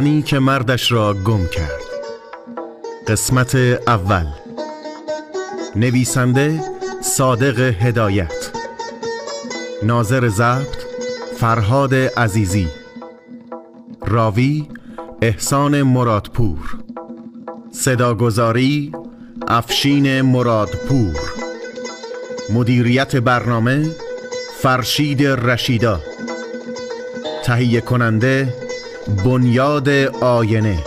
زنی که مردش را گم کرد. قسمت اول. نویسنده صادق هدایت. ناظر ضبط فرهاد عزیزی. راوی احسان مرادپور. صداگذاری افشین مرادپور. مدیریت برنامه فرشید رشیدا. تهیه کننده بنیاد آینه.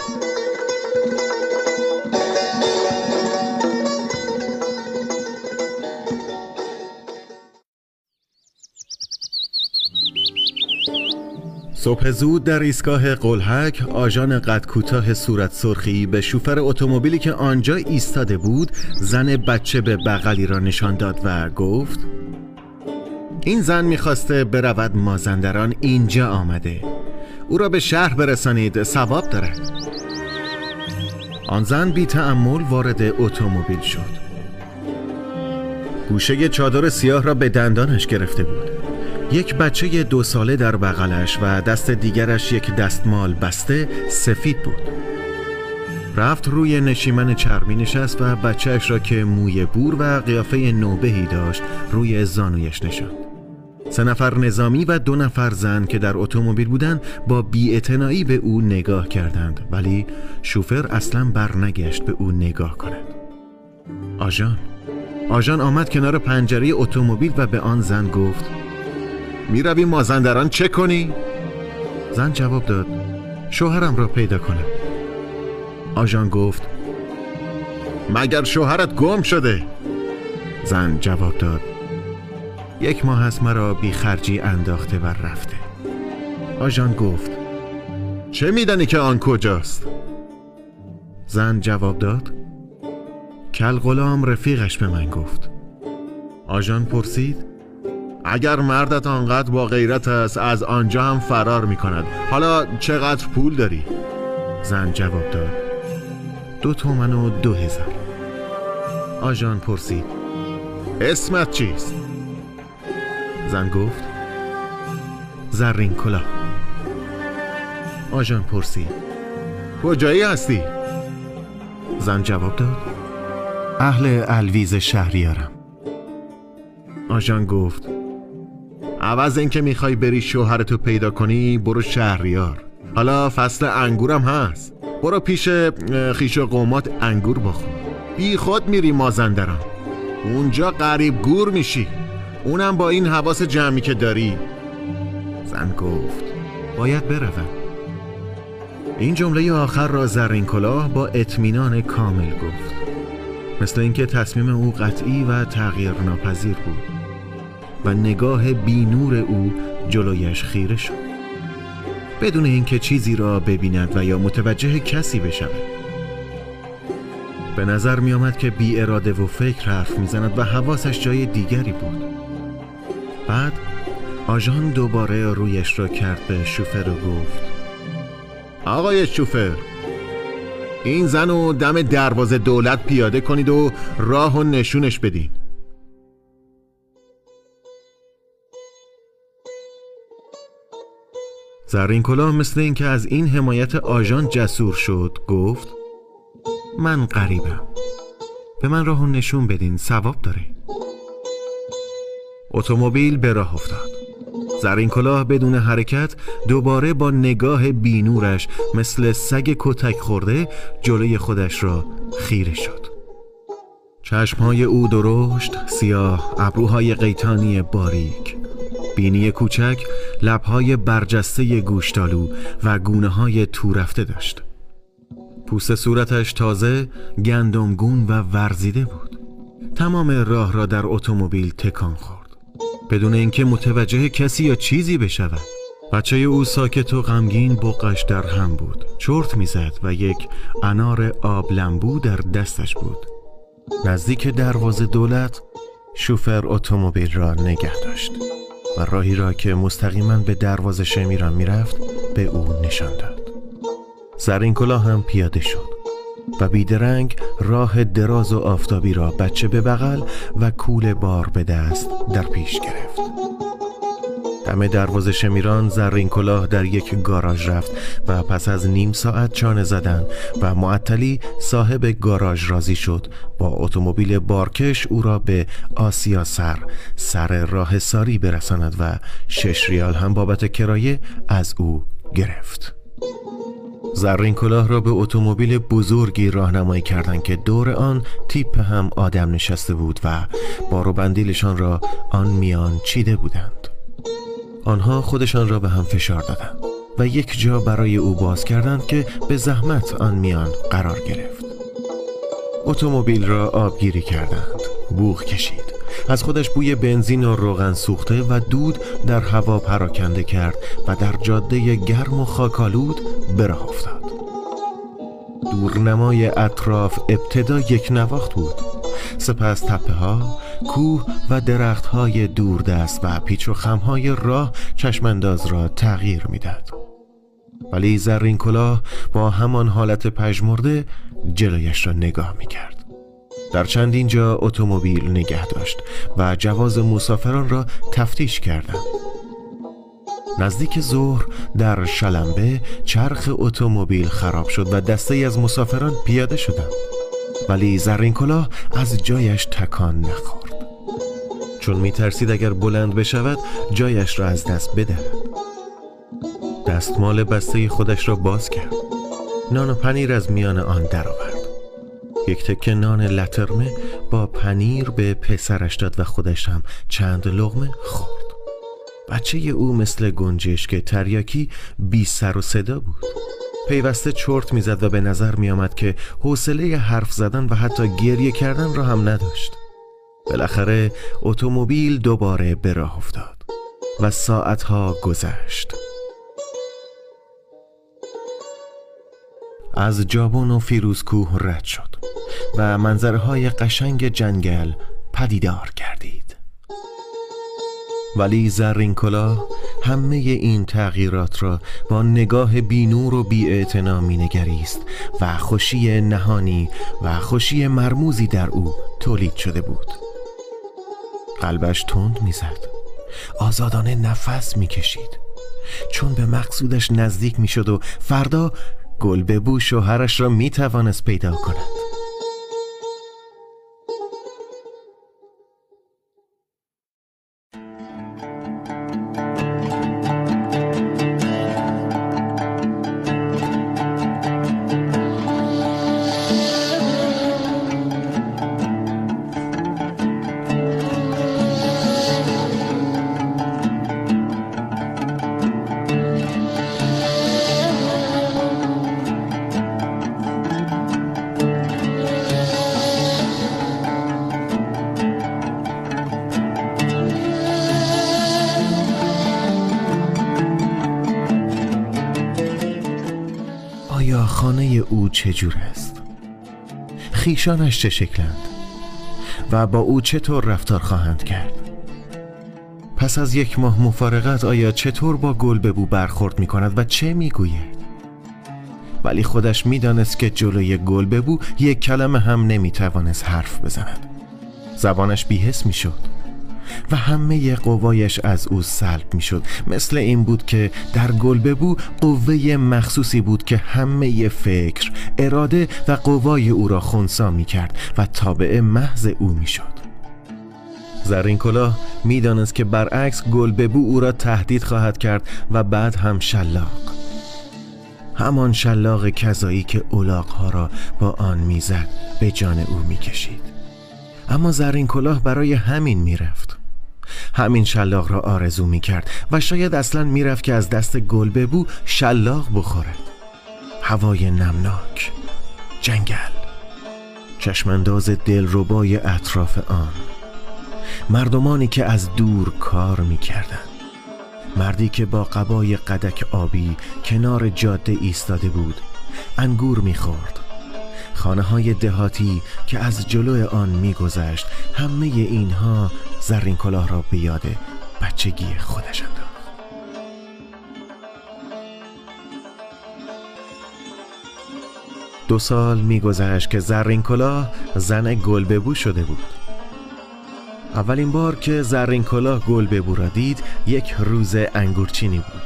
صبح زود در ایستگاه قلحک آژان قد کوتاه صورت سرخی به شوفر اتومبیلی که آنجا ایستاده بود زن بچه به بغلی را نشان داد و گفت این زن می‌خواسته برود مازندران اینجا آمده. او را به شهر برسانید. ثواب دارد آن زن بی تأمل وارد اتومبیل شد. گوشه چادر سیاه را به دندانش گرفته بود. یک بچه دو ساله در بغلش و دست دیگرش یک دستمال بسته سفید بود. رفت روی نشیمن چرمی نشست و بچهش را که موی بور و قیافه نوبهی داشت روی زانویش نشاند. سه نفر نظامی و دو نفر زن که در اتومبیل بودند با بیاعتنایی به او نگاه کردند ولی شوفر اصلا برنگشت به او نگاه کند آژان آژان آمد کنار پنجره اتومبیل و به آن زن گفت می‌روی مازندران چه کنی؟ زن جواب داد شوهرم را پیدا کنم آژان گفت مگر شوهرت گم شده؟ زن جواب داد یک ماه از مرا بی خرجی انداخته و رفته آژان گفت چه میدانی که آن کجاست؟ زن جواب داد کل غلام رفیقش به من گفت آژان پرسید اگر مردت آنقدر با غیرت است از آنجا هم فرار می کند حالا چقدر پول داری؟ زن جواب داد دو تومن و دو هزار آژان پرسید اسمت چیست؟ زن گفت زرین کلا. آژان پرسید کجایی هستی؟ زن جواب داد اهل الویز شهریارم آژان گفت عوض اینکه می‌خوای بری شوهرتو پیدا کنی برو شهریار. حالا فصل انگورم هست. برو پیش خیش و قومات انگور بخور بی خود میری مازندران. اونجا قریب گور میشی. اونم با این حواس جمعی که داری. زن گفت باید بروم. این جمله آخر را زرین کلاه با اطمینان کامل گفت. مثل اینکه تصمیم او قطعی و تغییر ناپذیر بود و نگاه بینور او جلویش خیره شد. بدون اینکه چیزی را ببیند و یا متوجه کسی بشود. به نظر می آمد که بی اراده و فکر حرف می‌زند و حواسش جای دیگری بود. بعد آژان دوباره رویش را کرد به شوفر و گفت آقای شوفر این زن و دم دروازه دولت پیاده کنید و راه و نشونش بدین. زرین کلاه مثل اینکه از این حمایت آژان جسور شد گفت من قریبم به من راه نشون بدین ثواب داره. اتومبیل به راه افتاد. زرین کلاه بدون حرکت دوباره با نگاه بینورش مثل سگ کتک خورده جلوی خودش را خیره شد. چشمهای او درشت سیاه ابروهای قیتانی باریک. بینی کوچک لبهای برجسته گوشتالو و گونه های تورفته داشت. پوست صورتش تازه گندمگون و ورزیده بود. تمام راه را در اتومبیل تکان خورد. بدون اینکه متوجه کسی یا چیزی بشود. بچه او ساکت و غمگین بقش در هم بود. چرت می‌زد و یک انار آب لمبو در دستش بود. نزدیک دروازه دولت شوفر اتومبیل را نگه داشت و راهی را که مستقیما به دروازه شمیران می‌رفت به او نشان داد. زرین کلاه هم پیاده شد. و بیدرنگ راه دراز و آفتابی را بچه به بغل و کول بار به دست در پیش گرفت. دم دروازه شمیران زرین کلاه در یک گاراژ رفت و پس از نیم ساعت چانه زدن و معطلی صاحب گاراژ راضی شد. با اتومبیل بارکش او را به آسیا سر سر راه ساری برساند و شش ریال هم بابت کرایه از او گرفت. زرین کلاه را به اتومبیل بزرگی راهنمایی کردند که دور آن تیپ هم آدم نشسته بود و بار و بندیلشان را آن میان چیده بودند. آنها خودشان را به هم فشار دادند و یک جا برای او باز کردند که به زحمت آن میان قرار گرفت. اتومبیل را آبگیری کردند. بوغ کشید. از خودش بوی بنزین و روغن سوخته و دود در هوا پراکنده کرد و در جاده گرم و خاکالود براه افتاد دورنمای اطراف ابتدا یک نواخت بود سپس تپه ها، کوه و درخت های دوردست و پیچ و خمهای راه چشمانداز را تغییر می‌داد. ولی زرین کلاه با همان حالت پژمرده جلویش را نگاه می کرد. در چندین جا اتومبیل نگه داشت و جواز مسافران را تفتیش کردند. نزدیک ظهر در شلمبه چرخ اتومبیل خراب شد و دسته از مسافران پیاده شدند. ولی زرین کلاه از جایش تکان نخورد چون میترسید اگر بلند بشود جایش را از دست بدهد دستمال بسته خودش را باز کرد نان و پنیر از میان آن درآورد یک تکه نان لترمه با پنیر به پسرش داد و خودش هم چند لغمه خورد. بچه او مثل گنجش که تریاکی بی سر و صدا بود. پیوسته چرت می‌زد و به نظر می آمد که حوصله حرف زدن و حتی گریه کردن را هم نداشت. بالاخره اتومبیل دوباره به راه افتاد و ساعتها گذشت. از جابون و فیروزکوه رد شد و منظرهای قشنگ جنگل پدیدار کردید ولی زرین کلاه همه این تغییرات را با نگاه بینور و بی می نگریست و خوشی نهانی و خوشی مرموزی در او تولید شده بود. قلبش تند می‌زد. آزادانه نفس می‌کشید. چون به مقصودش نزدیک می‌شد و فردا گل به بو شوهرش را می‌توانست پیدا کند. خیشانش چه شکلند و با او چطور رفتار خواهند کرد؟ پس از یک ماه مفارقت آیا چطور با گل ببو برخورد می کند و چه می گوید؟ ولی خودش می‌دانست که جلوی گل ببو یک کلمه هم نمی توانست حرف بزند. زبانش بیهس می شد. و همه قوایش از او سلب می شد مثل این بود که در گلبه قوه مخصوصی بود که همه فکر اراده و قوای او را خونسا می کرد و تابع محض او می شد زرین کلاه می‌دانست که برعکس گلببو او را تهدید خواهد کرد و بعد هم شلاق. همان شلاق کذایی که ها را با آن می‌زد به جان او می‌کشید. اما زرین کلاه برای همین می‌رفت. همین شلاق را آرزو می کرد و شاید اصلا می‌رفت که از دست گل ببو شلاق بخورد. هوای نمناک. جنگل. چشمانداز دلربای اطراف آن. مردمانی که از دور کار می کردن. مردی که با قبای قدک آبی کنار جاده ایستاده بود. انگور می‌خورد. خانه های دهاتی که از جلو آن میگذشت همه اینها زرین کلاه را به یاد بچگی خودش انداخت. دو سال میگذشت که زرین کلاه زن گلببو شده بود. اولین بار که زرین کلاه گل ببو را دید یک روز انگورچینی بود.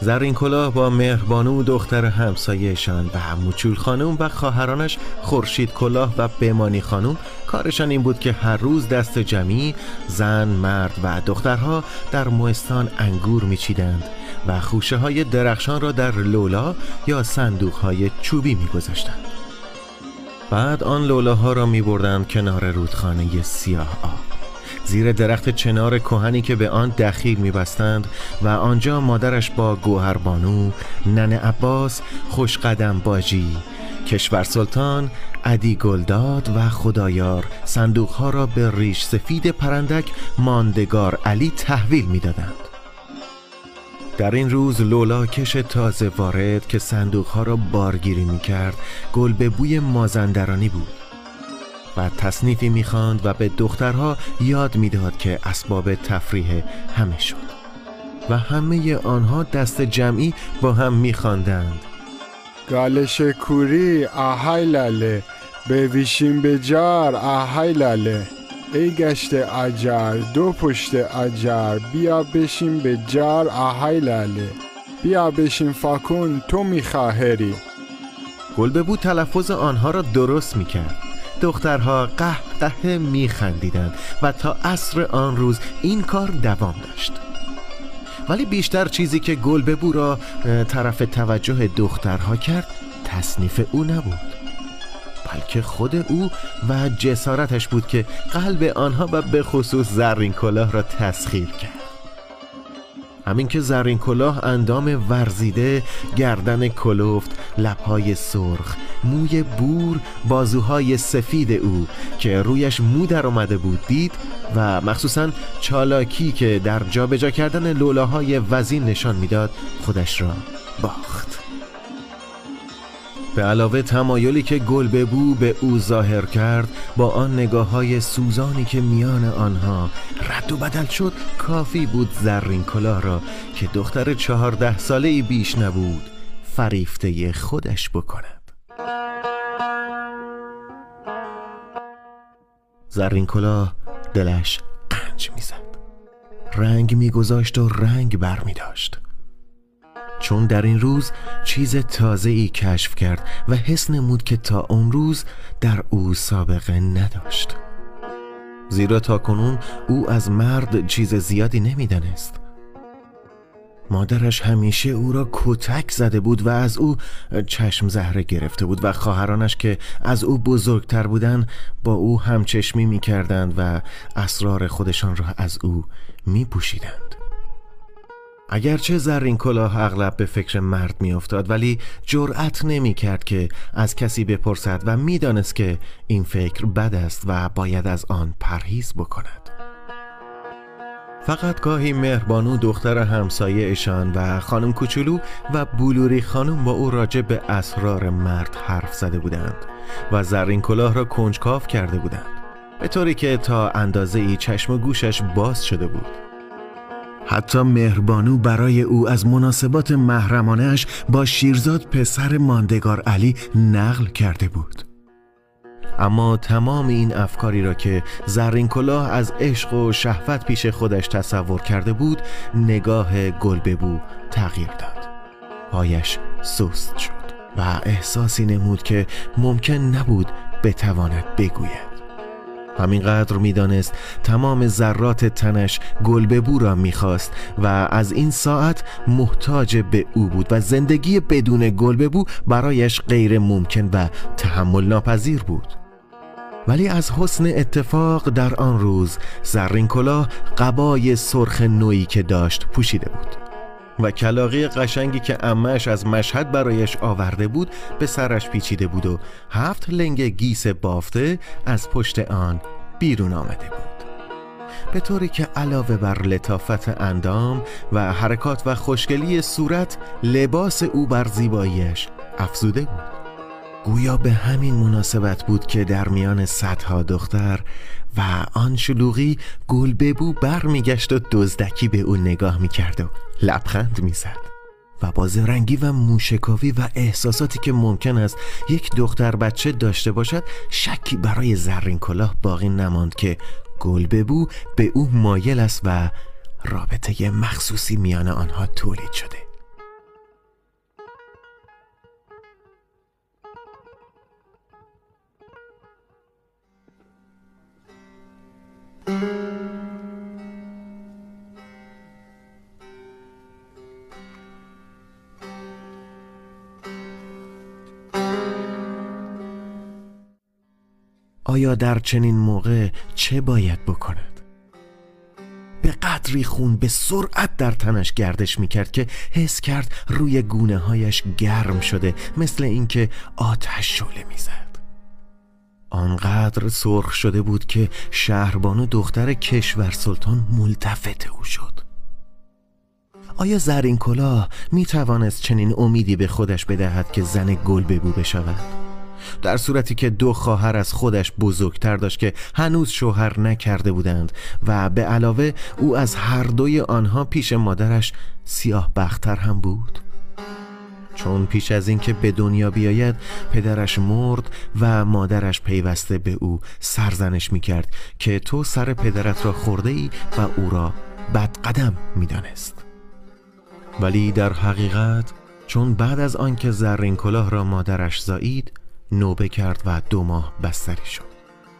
زرین کلاه با مهربانو دختر همسایهشان و موچول خانم و خواهرانش خورشید کلاه و بمانی خانم کارشان این بود که هر روز دست جمعی زن، مرد و دخترها در موستان انگور میچیدند و خوشه های درخشان را در لولا یا صندوق های چوبی میگذاشتند. بعد آن لولاها را می بردند کنار رودخانه سیاه آب زیر درخت چنار کهنی که به آن دخیل میبستند و آنجا مادرش با گوهربانو، نن عباس، خوشقدم باجی، کشور سلطان، عدی گلداد و خدایار صندوقها را به ریش سفید پرندک ماندگار علی تحویل می‌دادند. در این روز لولا کش تازه وارد که صندوقها را بارگیری می کرد گل به بوی مازندرانی بود و تصنیفی می‌خواند و به دخترها یاد می‌داد که اسباب تفریح همه شد و همه آنها دست جمعی با هم میخواندند گالش کوری آهای لاله بویشیم به جار آهای لاله. ای گشت اجر دو پشت اجر. بیا بشین به جار آهای لاله. بیا بشین فاکون تو میخواهری گلببو تلفظ آنها را درست می‌کرد دخترها قه قه میخندیدند و تا عصر آن روز این کار دوام داشت. ولی بیشتر چیزی که گلببو را طرف توجه دخترها کرد تصنیف او نبود. بلکه خود او و جسارتش بود که قلب آنها و به خصوص زرین کلاه را تسخیر کرد. همین که زرین کلاه اندام ورزیده گردن کلفت لبهای سرخ موی بور بازوهای سفید او که رویش مو در اومده بود دید و مخصوصا چالاکی که در جابجا کردن لولاهای وزین نشان می‌داد خودش را باخت. به علاوه تمایلی که گل ببو به او ظاهر کرد با آن نگاه های سوزانی که میان آنها رد و بدل شد کافی بود زرین کلاه را که دختر چهارده ساله ای بیش نبود فریفته خودش بکند. زرین کلاه دلش قنج می‌زد. رنگ میگذاشت و رنگ بر می داشت چون در این روز چیز تازه ای کشف کرد و حس نمود که تا اون روز در او سابقه نداشت زیرا تا کنون او از مرد چیز زیادی نمی‌دانست مادرش همیشه او را کتک زده بود و از او چشم زهره گرفته بود و خواهرانش که از او بزرگتر بودند با او همچشمی می کردند و اسرار خودشان را از او می پوشیدند. اگرچه زرین کلاه اغلب به فکر مرد میافتاد ولی جرأت نمی کرد که از کسی بپرسد و می‌دانست که این فکر بد است و باید از آن پرهیز بکند. فقط گاهی مهربانو دختر همسایه اشان و خانم کوچولو و بلوری خانم با او راجع به اسرار مرد حرف زده بودند و زرین کلاه را کنجکاف کرده بودند به طوری که تا اندازه ای چشم و گوشش باز شده بود. حتی مهربانو برای او از مناسبات محرمانش با شیرزاد پسر ماندگار علی نقل کرده بود. اما تمام این افکاری را که زرین کلاه از عشق و شهوت پیش خودش تصور کرده بود نگاه گلببو تغییر داد. پایش سست شد و احساسی نمود که ممکن نبود بتواند بگوید. همینقدر می‌دانست تمام ذرات تنش گلببو را می‌خواست و از این ساعت محتاج به او بود و زندگی بدون گلببو برایش غیر ممکن و تحمل ناپذیر بود. ولی از حسن اتفاق در آن روز زرین کلاه قبای سرخ نویی که داشت پوشیده بود. و کلاقی قشنگی که امش از مشهد برایش آورده بود به سرش پیچیده بود و هفت لنگ گیس بافته از پشت آن بیرون آمده بود. به طوری که علاوه بر لطافت اندام و حرکات و خوشگلی صورت لباس او بر زیباییش افزوده بود. گویا به همین مناسبت بود که در میان صدها دختر و آن شلوغی گل ببو بر میگشت و دزدکی به او نگاه می‌کرد و لبخند می‌زد و با زرنگی و موشکاوی و احساساتی که ممکن است یک دختر بچه داشته باشد شکی برای زرین کلاه باقی نماند که گلببو به او مایل است و رابطه مخصوصی میان آنها تولید شده. آیا در چنین موقع چه باید بکند؟ به قدری خون به سرعت در تنش گردش می‌کرد که حس کرد روی گونه هایش گرم شده مثل اینکه آتش شعله می‌زد آنقدر سرخ شده بود که شهربانو دختر کشور سلطان ملتفت او شد آیا زرین کلاه می توانست چنین امیدی به خودش بدهد که زن گل ببو بشود؟ در صورتی که دو خواهر از خودش بزرگتر داشت که هنوز شوهر نکرده بودند و به علاوه او از هر دوی آنها پیش مادرش سیاه بختر هم بود چون پیش از اینکه به دنیا بیاید پدرش مرد و مادرش پیوسته به او سرزنش می‌کرد که تو سر پدرت را خورده ای و او را بد قدم می‌دانست ولی در حقیقت چون بعد از آنکه زرین کلاه را مادرش زایید نوبه کرد و دو ماه بستری شد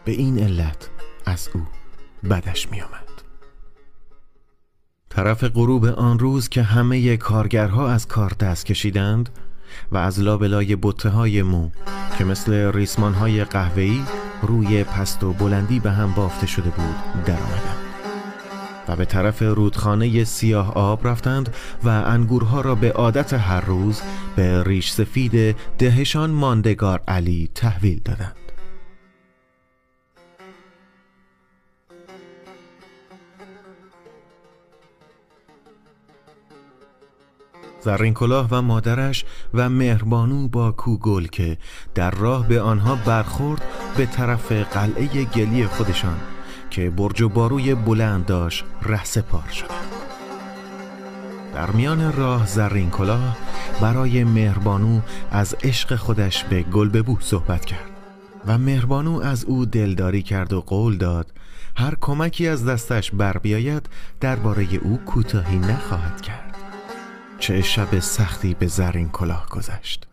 به این علت از او بدش می آمد. طرف غروب آن روز که همه کارگرها از کار دست کشیدند و از لابلای بطه های مو که مثل ریسمان های قهوه‌ای روی پست و بلندی به هم بافته شده بود در آمدند. و به طرف رودخانه سیاه آب رفتند و انگورها را به عادت هر روز به ریش سفید دهشان ماندگار علی تحویل دادند زرین کلاه و مادرش و مهربانو با کوگل که در راه به آنها برخورد به طرف قلعه گلی خودشان که برج و باروی بلند داشت ره سپار شد. در میان راه زرین کلاه برای مهربانو از عشق خودش به گلببو صحبت کرد و مهربانو از او دلداری کرد و قول داد هر کمکی از دستش بر بیاید درباره او کوتاهی نخواهد کرد. چه شب سختی به زرین کلاه گذشت.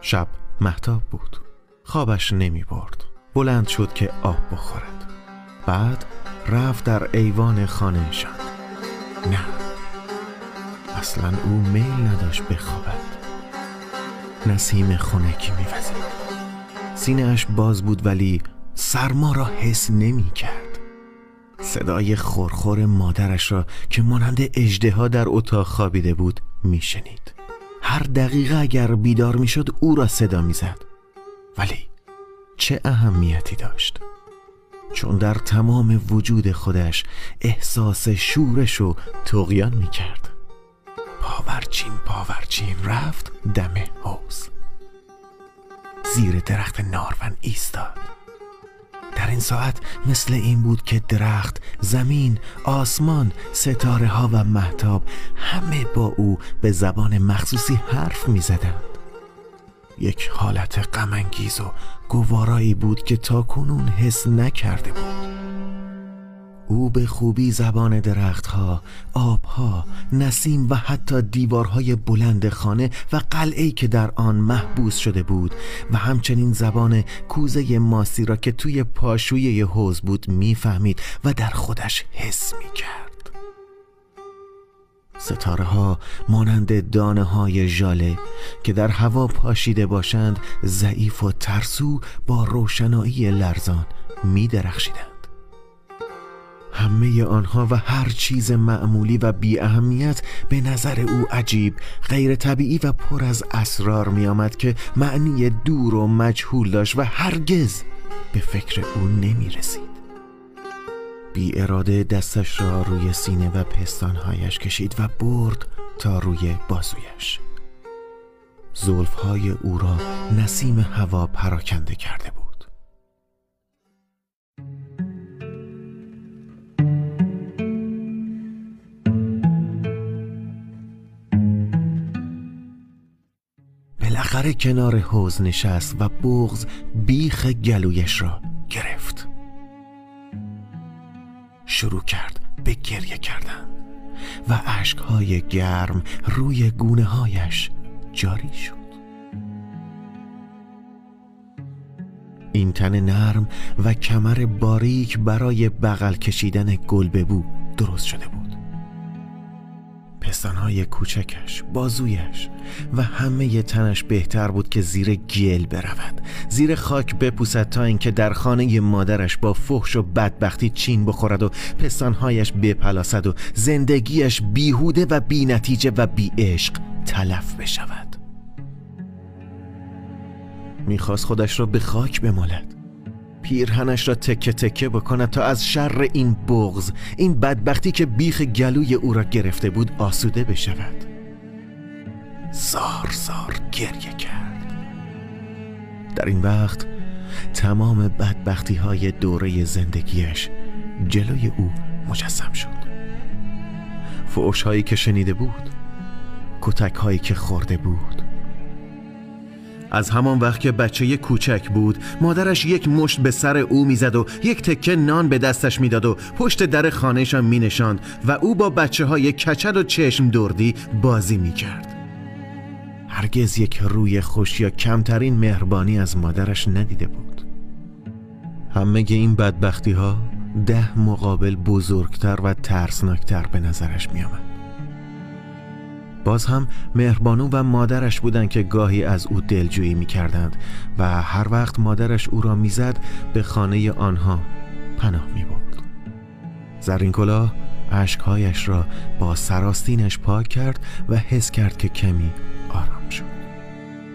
شب محتاب بود. خوابش نمی برد. بلند شد که آب بخورد. بعد رفت در ایوان خانهشان نه اصلا او میل نداشت بخوابد. نسیم خونکی میوزید. سینهاش باز بود ولی سرما را حس نمی کرد صدای خورخور مادرش را که مانند اجده در اتاق خوابیده بود میشنید. هر دقیقه اگر بیدار می‌شد او را صدا می‌زد. ولی چه اهمیتی داشت. چون در تمام وجود خودش احساس شورش و تقیان می کرد پاورچین پاورچین رفت دم حوز زیر درخت نارون ایستاد. در این ساعت مثل این بود که درخت، زمین، آسمان، ستاره ها و محتاب همه با او به زبان مخصوصی حرف می زدند. یک حالت غمانگیز و گوارایی بود که تا کنون حس نکرده بود او به خوبی زبان درختها، آبها، نسیم و حتی دیوارهای بلند خانه و قلعه که در آن محبوس شده بود و همچنین زبان کوزه ماسی را که توی پاشوی حوز بود می‌فهمید و در خودش حس می‌کرد. ستاره ها مانند دانه های ژاله که در هوا پاشیده باشند ضعیف و ترسو با روشنایی لرزان می درخشیدند همه آنها و هر چیز معمولی و بی اهمیت به نظر او عجیب غیر طبیعی و پر از اسرار می آمد که معنی دور و مجهول داشت و هرگز به فکر او نمی رسید بی اراده دستش را روی سینه و پستانهایش کشید و برد تا روی بازویش. زلفهای او را نسیم هوا پراکنده کرده بود. بالاخره کنار حوز نشست و بغز بیخ گلویش را گرفت. شروع کرد به گریه کردن و عشقهای گرم روی گونه هایش جاری شد. این تن نرم و کمر باریک برای بغل کشیدن گلببو درست شده بود. پستانهای کوچکش، بازویش و همه تنش بهتر بود که زیر گل برود. زیر خاک بپوسد تا اینکه در خانه مادرش با فحش و بدبختی چین بخورد و پستانهایش بپلاسد و زندگیش بیهوده و بینتیجه و بی عشق تلف بشود. می‌خواست خودش را به خاک بمالد. پیرهنش را تکه تکه بکند تا از شر این بغز این بدبختی که بیخ گلوی او را گرفته بود آسوده بشود. زار زار گریه کرد. در این وقت تمام بدبختی های دوره زندگیش جلوی او مجسم شد. فوش هایی که شنیده بود کتک هایی که خورده بود از همان وقت که بچه کوچک بود مادرش یک مشت به سر او می‌زد و یک تکه نان به دستش می‌داد و پشت در خانهشان می نشاند و او با بچه های کچل و چشم دردی بازی می کرد. هرگز یک روی خوش یا کمترین مهربانی از مادرش ندیده بود همه این بدبختی ها ده مقابل بزرگتر و ترسناکتر به نظرش می آمد. باز هم مهربانو و مادرش بودند که گاهی از او دلجویی می کردند و هر وقت مادرش او را می‌زد به خانه آنها پناه می برد زرین کلاه عشقهایش را با سراستینش پاک کرد و حس کرد که کمی آرام شد.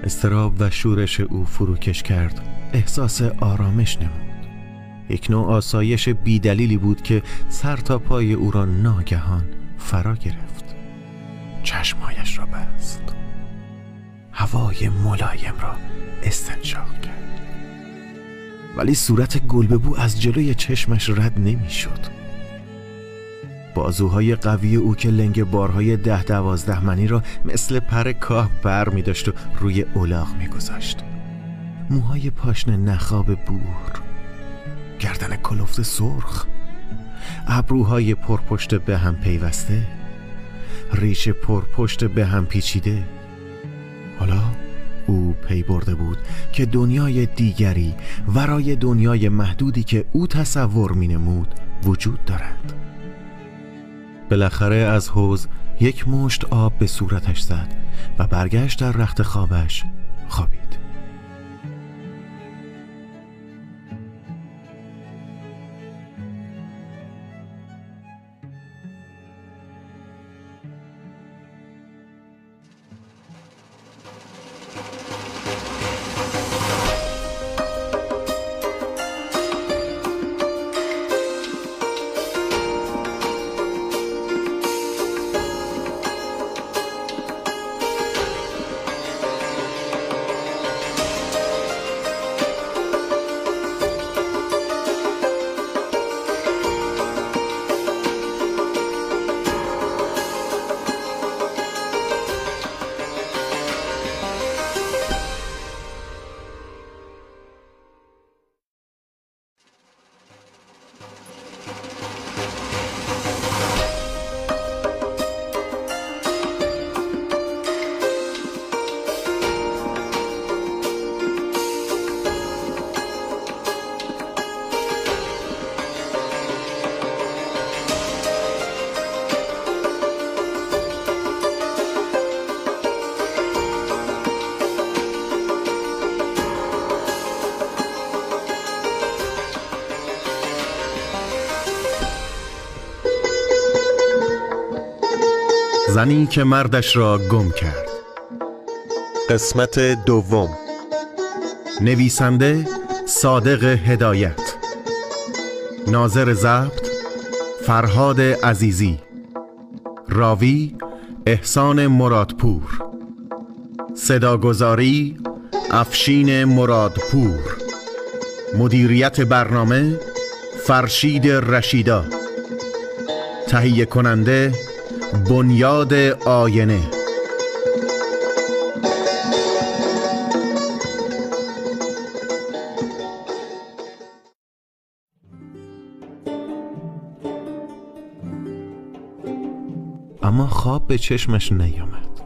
استراب و شورش او فروکش کرد. احساس آرامش نمود. یک نوع آسایش بیدلیلی بود که سر تا پای او را ناگهان فرا گرفت. چشمهایش را بست. هوای ملایم را استنشاق کرد. ولی صورت گلببو از جلوی چشمش رد نمی‌شد. بازوهای قوی او که لنگ بارهای ده دوازده منی را مثل پر کاه بر می داشت و روی اولاغ می گذاشت موهای پاشن نخاب بور گردن کلفت سرخ ابروهای پرپشت به هم پیوسته ریش پرپشت به هم پیچیده. حالا او پی برده بود که دنیای دیگری ورای دنیای محدودی که او تصور می نمود وجود دارد. بالاخره از حوز یک مشت آب به صورتش زد و برگشت در رخت خوابش خوابید. زنی که مردش را گم کرد. قسمت دوم. نویسنده صادق هدایت. ناظر ضبط فرهاد عزیزی. راوی احسان مرادپور. صداگذاری افشین مرادپور. مدیریت برنامه فرشید رشیدا. تهیه کننده بنیاد آینه. اما خواب به چشمش نیامد.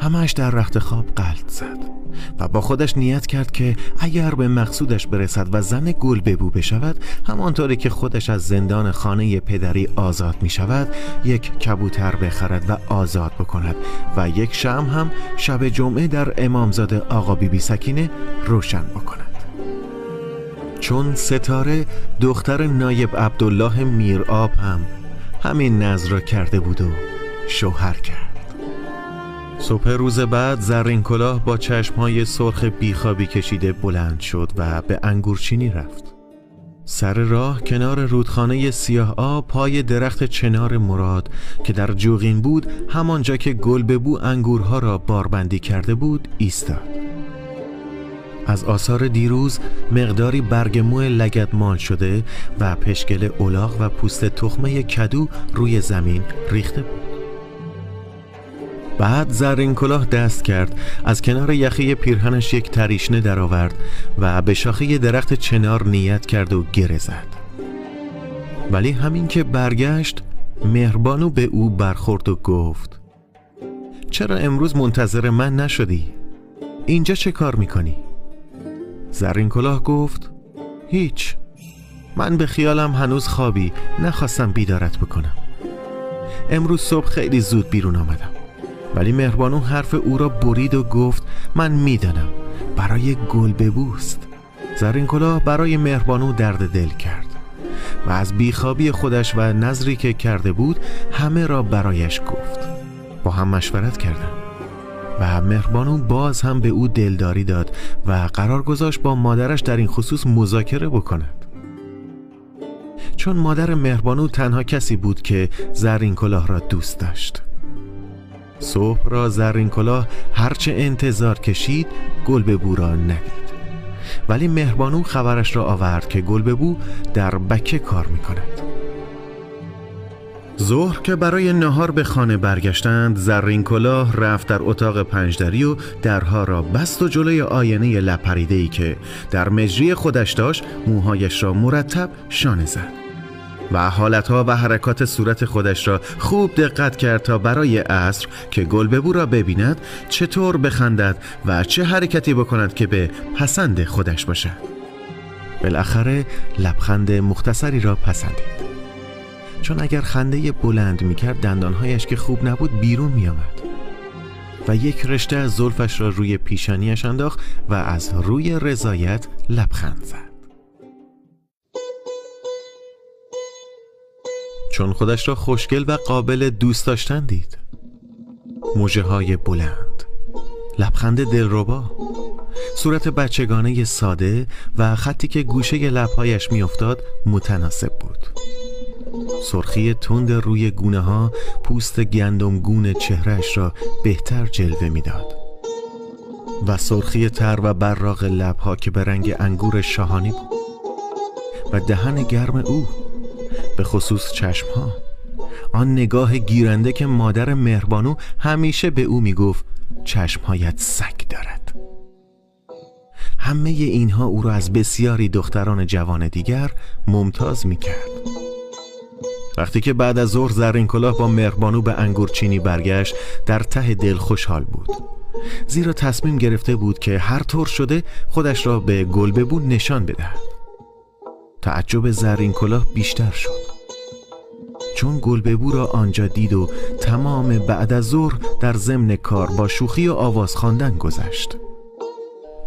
همش در رخت خواب قلط زد. و با خودش نیت کرد که اگر به مقصودش برسد و زن گل ببو بشود همانطوری که خودش از زندان خانه پدری آزاد می شود یک کبوتر بخرد و آزاد بکند و یک شم هم شب جمعه در امامزاده آقا بیبی سکینه روشن بکند. چون ستاره دختر نایب عبدالله میرآب هم همین نظر را کرده بود و شوهر کرد. صبح روز بعد زرین کلاه با چشمهای سرخ بیخوابی کشیده بلند شد و به انگورچینی رفت. سر راه کنار رودخانه سیاه آب پای درخت چنار مراد که در جوغین بود همانجا که گل ببو انگورها را باربندی کرده بود ایستاد. از آثار دیروز مقداری برگمو لگدمال شده و پشکل اولاغ و پوست تخمه کدو روی زمین ریخته بود. بعد زرین کلاه دست کرد. از کنار یخی پیرهنش یک تریشنه درآورد و به شاخه درخت چنار نیت کرد و گره زد. ولی همین که برگشت مهربانو به او برخورد و گفت چرا امروز منتظر من نشدی؟ اینجا چه کار می‌کنی؟ زرین کلاه گفت هیچ. من به خیالم هنوز خوابی نخواستم بیدارت بکنم. امروز صبح خیلی زود بیرون آمدم. ولی مهربانو حرف او را برید و گفت من می‌دانم برای گل ببوست. زرین کلاه برای مهربانو درد دل کرد و از بیخوابی خودش و نظری که کرده بود همه را برایش گفت. با هم مشورت کردند و مهربانو باز هم به او دلداری داد و قرار گذاشت با مادرش در این خصوص مذاکره بکند. چون مادر مهربانو تنها کسی بود که زرین کلاه را دوست داشت. صبح را زرین کلاه هرچه انتظار کشید گل ببو را ندید. ولی مهربانو خبرش را آورد که گل ببو در بکه کار می کند ظهر که برای نهار به خانه برگشتند زرین کلاه رفت در اتاق پنجدری و درها را بست و جلوی آینه لپریده که در مجری خودش داشت موهایش را مرتب شانه زد. و حالتها و حرکات صورت خودش را خوب دقت کرد تا برای عصر که گلببو را ببیند چطور بخندد و چه حرکتی بکند که به پسند خودش باشد. بالاخره لبخند مختصری را پسندید. چون اگر خنده بلند می‌کرد دندانهایش که خوب نبود بیرون میآمد و یک رشته از زلفش را روی پیشانیش انداخت و از روی رضایت لبخند زد. چون خودش را خوشگل و قابل دوست داشتن دید. موجه های بلند لبخند دلربا صورت بچگانه ساده و خطی که گوشه لبهایش میافتاد متناسب بود. سرخی تند روی گونه ها پوست گندمگون چهرش را بهتر جلوه می‌داد. و سرخی تر و براق لبها که به رنگ انگور شاهانی بود. و دهن گرم او به خصوص چشم ها آن نگاه گیرنده که مادر مهربانو همیشه به او می‌گفت چشمهایت سگ دارد. همه اینها او را از بسیاری دختران جوان دیگر ممتاز می‌کرد. وقتی که بعد از ظهر زرین کلاه با مهربانو به انگورچینی برگشت در ته دل خوشحال بود. زیرا تصمیم گرفته بود که هر طور شده خودش را به گلببو نشان بدهد. تعجب زرین کلاه بیشتر شد. چون گلببو را آنجا دید و تمام بعد از ظهر در ضمن کار با شوخی و آواز خواندن گذشت.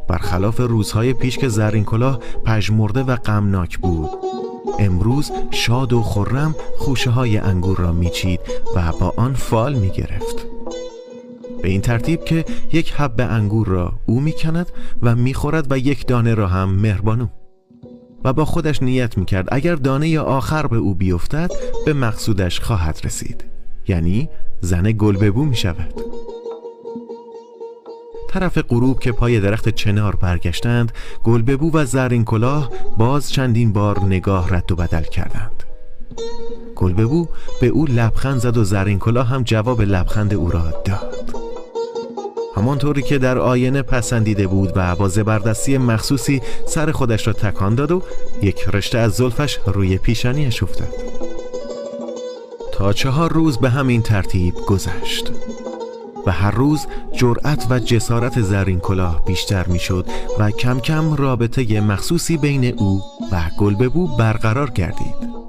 برخلاف روزهای پیش که زرین کلاه پژمرده و غمناک بود امروز شاد و خرم خوشه های انگور را میچید و با آن فال می گرفت به این ترتیب که یک حب انگور را او می‌کند و می‌خورد و یک دانه را هم مهربانو. و با خودش نیت می‌کرد. اگر دانه آخر به او بیفتد به مقصودش خواهد رسید. یعنی زن گل ببو می شود طرف غروب که پای درخت چنار برگشتند گلببو و زرین کلاه باز چندین بار نگاه رد و بدل کردند. گلببو به او لبخند زد و زرین کلاه هم جواب لبخند او را داد. همانطوری که در آینه پسندیده بود و با زبردستی مخصوصی سر خودش را تکان داد و یک رشته از زلفش روی پیشانیش افتاد. تا چهار روز به همین ترتیب گذشت و هر روز جرأت و جسارت زرین کلاه بیشتر می‌شد و کم کم رابطه مخصوصی بین او و گلببو برقرار گردید.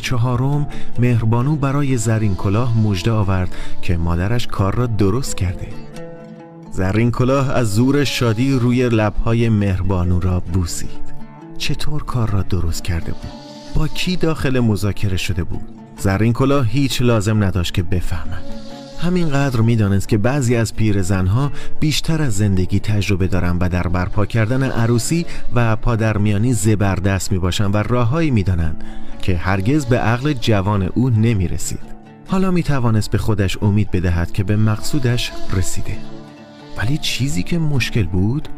چهارم مهربانو برای زرین کلاه مژده آورد که مادرش کار را درست کرده زرین کلاه از زور شادی روی لبهای مهربانو را بوسید چطور کار را درست کرده بود؟ با کی داخل مذاکره شده بود؟ زرین کلاه هیچ لازم نداشت که بفهمد همینقدر می‌دانست که بعضی از پیرزنها بیشتر از زندگی تجربه دارن و در برپا کردن عروسی و پادرمیانی زبردست می باشن و راههایی می‌دانند که هرگز به عقل جوان او نمی رسید حالا می توانست به خودش امید بدهد که به مقصودش رسیده. ولی چیزی که مشکل بود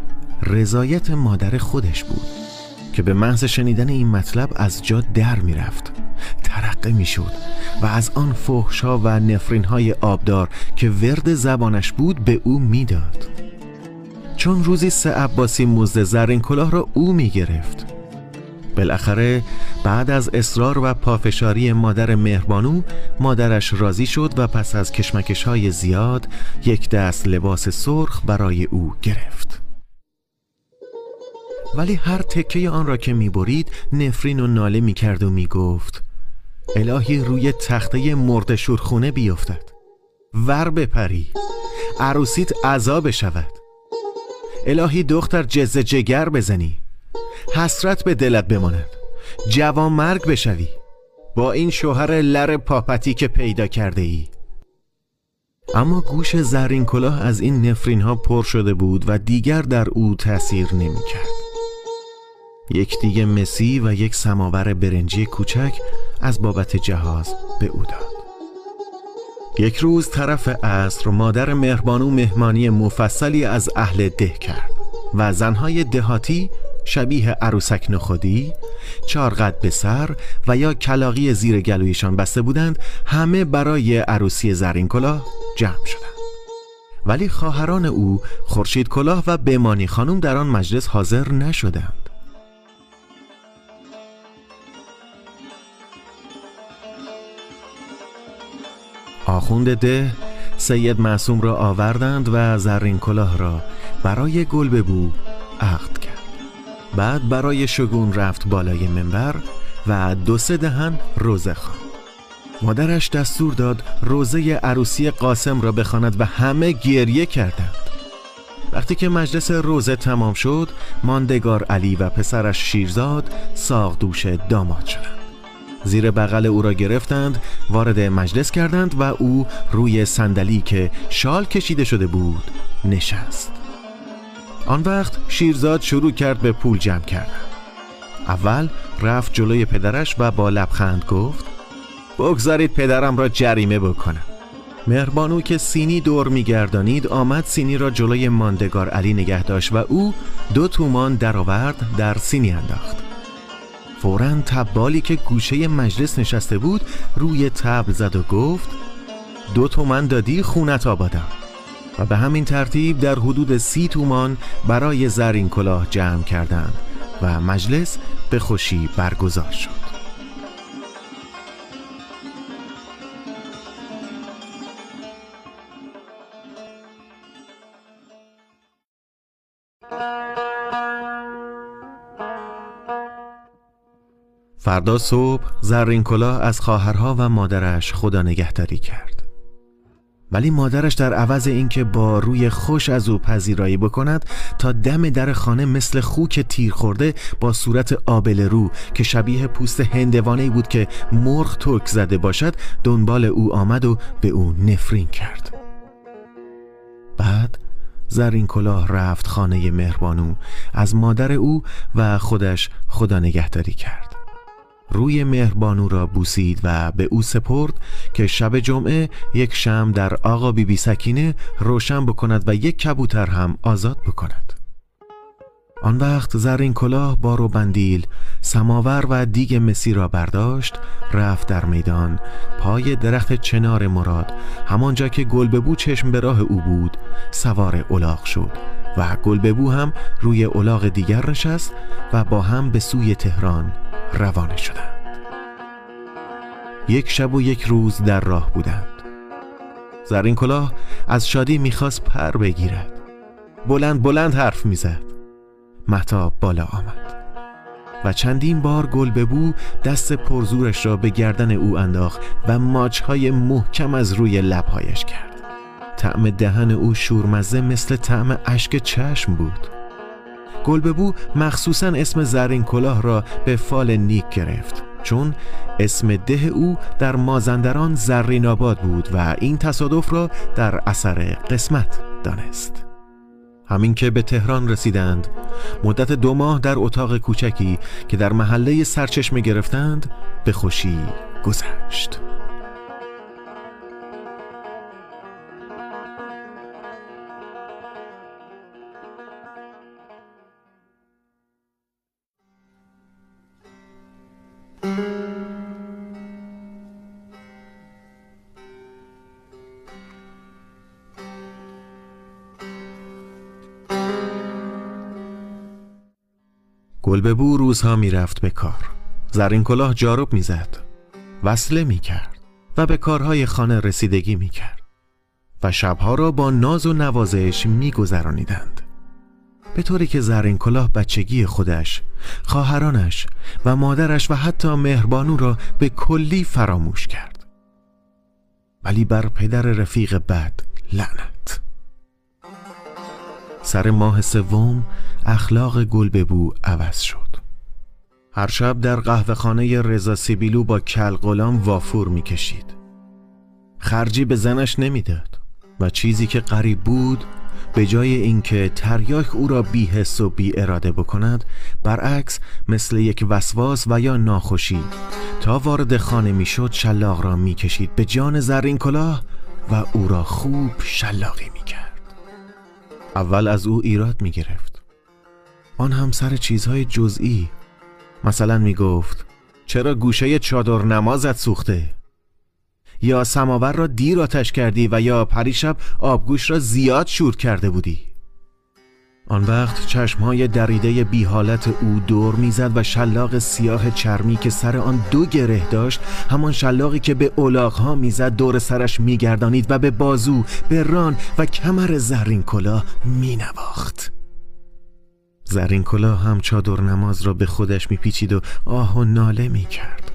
رضایت مادر خودش بود که به محض شنیدن این مطلب از جا در می رفت ترقه می شد و از آن فحشا و نفرین های آبدار که ورد زبانش بود به او می‌داد. چون روزی سه عباسی مزد زرین کلاه را او می گرفت بالاخره بعد از اصرار و پافشاری مادر مهربانو مادرش راضی شد و پس از کشمکش های زیاد یک دست لباس سرخ برای او گرفت. ولی هر تکه آن را که می‌برید نفرین و ناله می‌کرد و می‌گفت الهی روی تخته مرد شورخونه بیفتد. ور بپری عروسیت عذاب شود الهی دختر جز جگر بزنی. حسرت به دلت بماند. جوان مرگ بشوی. با این شوهر لر پاپتی که پیدا کرده ای. اما گوش زرین کلاه از این نفرین ها پر شده بود و دیگر در او تأثیر نمی کرد یک دیگه مسی و یک سماور برنجی کوچک از بابت جهاز به او داد. یک روز طرف عصر مادر مهربانو مهمانی مفصلی از اهل ده کرد و زنهای دهاتی شبیه عروسک نخودی، چارقد به سر و یا کلاقی زیر گلویشان بسته بودند همه برای عروسی زرین کلاه جمع شدند. ولی خواهران او خورشید کلاه و بمانی خانم در آن مجلس حاضر نشدند. آخوند ده سید معصوم را آوردند و زرین کلاه را برای گل ببو عقد بعد برای شگون رفت بالای منبر و دو سه دهن روزه خواند. مادرش دستور داد روزه عروسی قاسم را بخواند و همه گریه کردند. وقتی که مجلس روزه تمام شد ماندگار علی و پسرش شیرزاد ساق دوش داماد شدند. زیر بغل او را گرفتند وارد مجلس کردند و او روی صندلی که شال کشیده شده بود نشست. آن وقت شیرزاد شروع کرد به پول جمع کردن. اول رفت جلوی پدرش و با لبخند گفت بگذارید پدرم را جریمه بکنم. مهربانو که سینی دور میگردانید آمد سینی را جلوی ماندگار علی نگه داشت و او دو تومان درآورد در سینی انداخت. فورا تبالی که گوشه مجلس نشسته بود روی تبل زد و گفت دو تومن دادی خونت آبادم. و به همین ترتیب در حدود سی تومان برای زرین کلاه جمع کردند و مجلس به خوشی برگزار شد. فردا صبح زرین کلاه از خواهرها و مادرش خدا نگهداری کرد. ولی مادرش در عوض اینکه با روی خوش از او پذیرایی بکند تا دم در خانه مثل خوک تیر خورده با صورت آبل رو که شبیه پوست هندوانه بود که مرغ ترک زده باشد دنبال او آمد و به او نفرین کرد. بعد زرین کلاه رفت خانه مهربانو از مادر او و خودش خدا نگهداری کرد. روی مهربانو را بوسید و به او سپرد که شب جمعه یک شم در آقا بی بی سکینه روشن بکند و یک کبوتر هم آزاد بکند. آن وقت زرین کلاه بار و بندیل سماور و دیگ مسی را برداشت رفت در میدان پای درخت چنار مراد همانجا که گلببو چشم به راه او بود سوار الاغ شد. و گلببو هم روی الاغ دیگر نشست و با هم به سوی تهران روانه شدند. یک شب و یک روز در راه بودند. زرین کلاه از شادی می‌خواست پر بگیرد. بلند بلند حرف می‌زد. محتاب بالا آمد. و چندین بار گل ببو دست پرزورش را به گردن او انداخت و ماچهای محکم از روی لبهایش کرد. طعم دهن او شورمزه مثل طعم اشک چشم بود. گلببو مخصوصا اسم زرین کلاه را به فال نیک گرفت چون اسم ده او در مازندران زرین آباد بود و این تصادف را در اثر قسمت دانست. همین که به تهران رسیدند مدت دو ماه در اتاق کوچکی که در محله سرچشمه گرفتند به خوشی گذشت. گلببو روزها می‌رفت به کار. زرین کلاه جاروب می‌زد. وصله می‌کرد و به کارهای خانه رسیدگی می‌کرد و شبها را با ناز و نوازش میگذرانیدند. به طوری که زرین کلاه بچگی خودش خواهرانش و مادرش و حتی مهربانو را به کلی فراموش کرد. ولی بر پدر رفیق بد لعنت. سر ماه سوم اخلاق گلببو عوض شد. هر شب در قهوه خانه رضا سیبیلو با کل غلام وافور می‌کشید. خرجی به زنش نمی‌داد و چیزی که غریب بود به جای اینکه تریاک او را بی حس و بی اراده بکند برعکس مثل یک وسواس و یا ناخوشی تا وارد خانه می‌شد شلاق را می‌کشید به جان زرین کلاه و او را خوب شلاقی می‌کرد. اول از او ایراد می‌گرفت. آن هم سر چیزهای جزئی. مثلا می‌گفت چرا گوشه چادر نمازت سوخته؟ یا سماور را دیر آتش کردی و یا پریشب آبگوش را زیاد شور کرده بودی؟ آن وقت چشمهای دریده بی حالت او دور می‌زد و شلاق سیاه چرمی که سر آن دو گره داشت همان شلاقی که به اولاغها می‌زد دور سرش میگردانید و به بازو به ران و کمر زرین کلاه مینواخت. زرین کلاه هم چادر نماز را به خودش میپیچید و آه و ناله می‌کرد